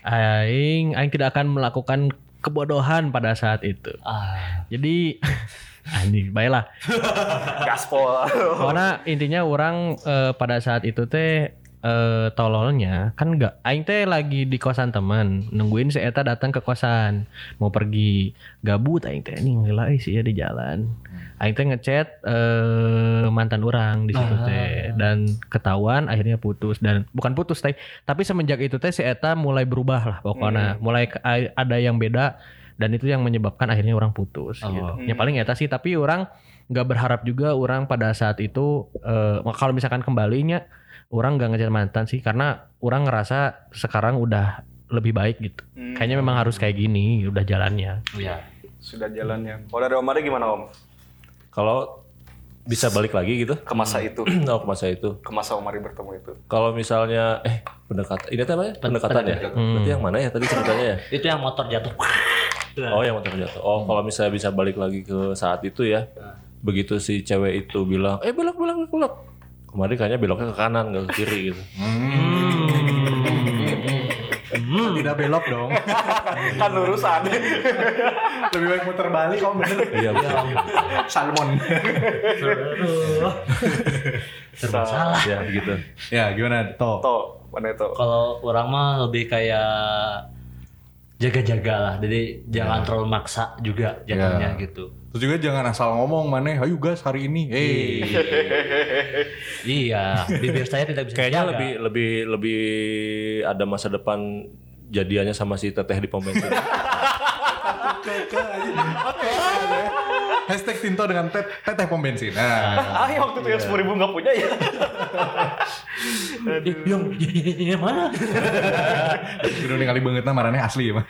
Aing, Aing tidak akan melakukan kebodohan pada saat itu. Ah, Jadi [laughs] [laughs] anjing, baiklah. [laughs] Gaspol. Karena intinya orang eh, pada saat itu teh eh, tololnya kan enggak aing teh lagi di kosan teman nungguin si eta datang ke kosan mau pergi gabut aing teh nih ngeula sih ya di jalan. Aing teh ngechat eh, mantan orang di situ teh dan ketahuan akhirnya putus dan bukan putus teh tapi semenjak itu teh si eta mulai berubah lah pokoknya. Mulai ke- a- ada yang beda dan itu yang menyebabkan akhirnya orang putus Oh. gitu. Ya paling eta sih tapi orang nggak berharap juga orang pada saat itu eh, kalau misalkan kembalinya orang nggak ngejar mantan sih karena orang ngerasa sekarang udah lebih baik gitu. Hmm. Kayaknya memang harus kayak gini udah jalannya. Iya. Sudah jalannya. Kalau dari Om Ade gimana Om? Kalau bisa balik lagi gitu. Ke masa itu, [clears throat] oh ke masa itu. ke masa Om Ari bertemu itu. Kalau misalnya eh pendekatan ini apa ya? Pendekatan ya? Berarti yang mana ya tadi ceritanya ya? Itu yang motor jatuh. [laughs] Oh yang motor jatuh. Oh kalau misalnya bisa balik lagi ke saat itu ya. Begitu si cewek itu bilang, eh belok belok belok. belok. Kemarin kayaknya beloknya ke kanan nggak ke kiri gitu. Tidak belok dong. [laughs] kan lurusan. [laughs] Lebih baik muter balik kok bener. Iya betul. Salmon. [laughs] Salah. ya gitu. ya gimana toh? Tuh, mana itu? Kalau orang mah lebih kayak jaga-jaga lah. Jadi jangan terlalu maksa juga jatuhnya Ya. gitu. Terus juga jangan asal ngomong mana, ayo gas hari ini. Eh, Iya, bibir saya tidak bisa Kayaknya lebih lebih lebih ada masa depan jadiannya sama si teteh di pom bensin. [laughs] hashtag Tinto dengan tet teteh pom bensin. Nah, Ah, yang waktu itu yang sepuluh ribu nggak punya ya. [laughs] Eh, yang yang mana? [laughs] udah ningali banget nah asli ya mah.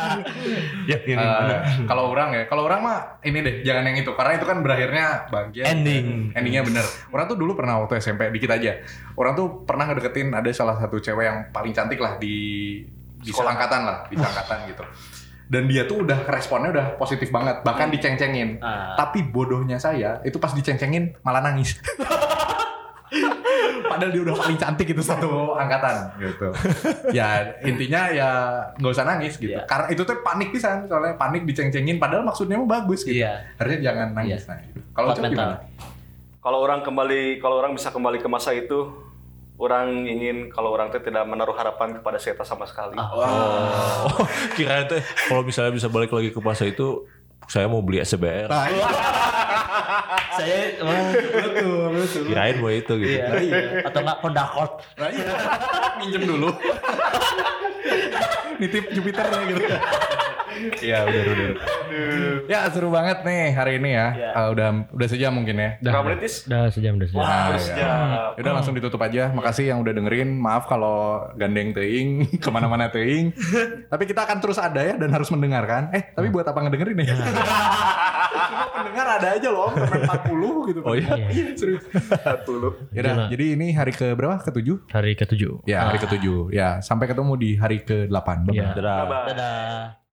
[laughs] ya, yang mana? Eh, kalau orang ya, kalau orang mah ini deh, jangan yang itu karena itu kan berakhirnya bahagia. Ending. Endingnya bener. Orang tuh dulu pernah waktu SMP dikit aja. Orang tuh pernah ngedeketin ada salah satu cewek yang paling cantik lah di di seangkatan lah, di seangkatan gitu. Dan dia tuh udah responnya udah positif banget, bahkan diceng-cengin. Ah. Tapi bodohnya saya itu pas diceng-cengin malah nangis. [laughs] Padahal dia udah paling cantik itu satu angkatan gitu. ya intinya ya nggak usah nangis gitu. Iya. Karena itu tuh panik pisan soalnya panik diceng-cengin padahal maksudnya mau bagus gitu. Iya. Harusnya jangan nangis. Nah, gitu. Kalau gimana? Kalau orang kembali, kalau orang bisa kembali ke masa itu, orang ingin kalau orang teh tidak menaruh harapan kepada Seta sama sekali. Oh, [laughs] kirain teh kalau misalnya bisa balik lagi ke masa itu saya mau beli SBR. Nah, iya. Saya wah, betul, betul. Kirain mau itu gitu. iya. Atau enggak Honda Accord. Nah, iya. Minjem dulu. [laughs] Nitip Jupiter gitu. Iya, udah, udah. Ya, seru banget nih hari ini ya. Iya. Eh, udah udah sejam mungkin ya. Berapa menit, Tis? Udah sejam udah sejam. Wah, Nah, udah ya. sejam. Udah langsung ditutup aja. Makasih yang udah dengerin. Maaf kalau gandeng teing [laughs] ke mana-mana teing. [laughs] tapi kita akan terus ada ya dan harus mendengarkan. Eh, tapi buat apa ngedengerin ya? [laughs] Cuma pendengar ada aja loh, sampai 40 gitu. Oh iya? Iya, serius. 40. Ya udah, Itulah. jadi ini hari ke berapa? Ketujuh? Hari ketujuh. Ya, hari ketujuh. Ya, sampai ketemu di hari ke-8. Bye-bye. Ya. Dadah. Dadah.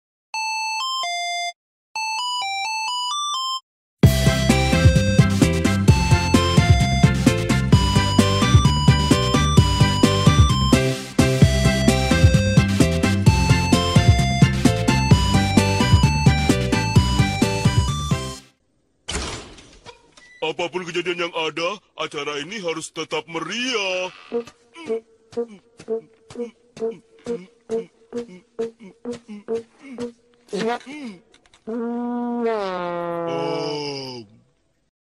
Apa pun kejadian yang ada, acara ini harus tetap meriah.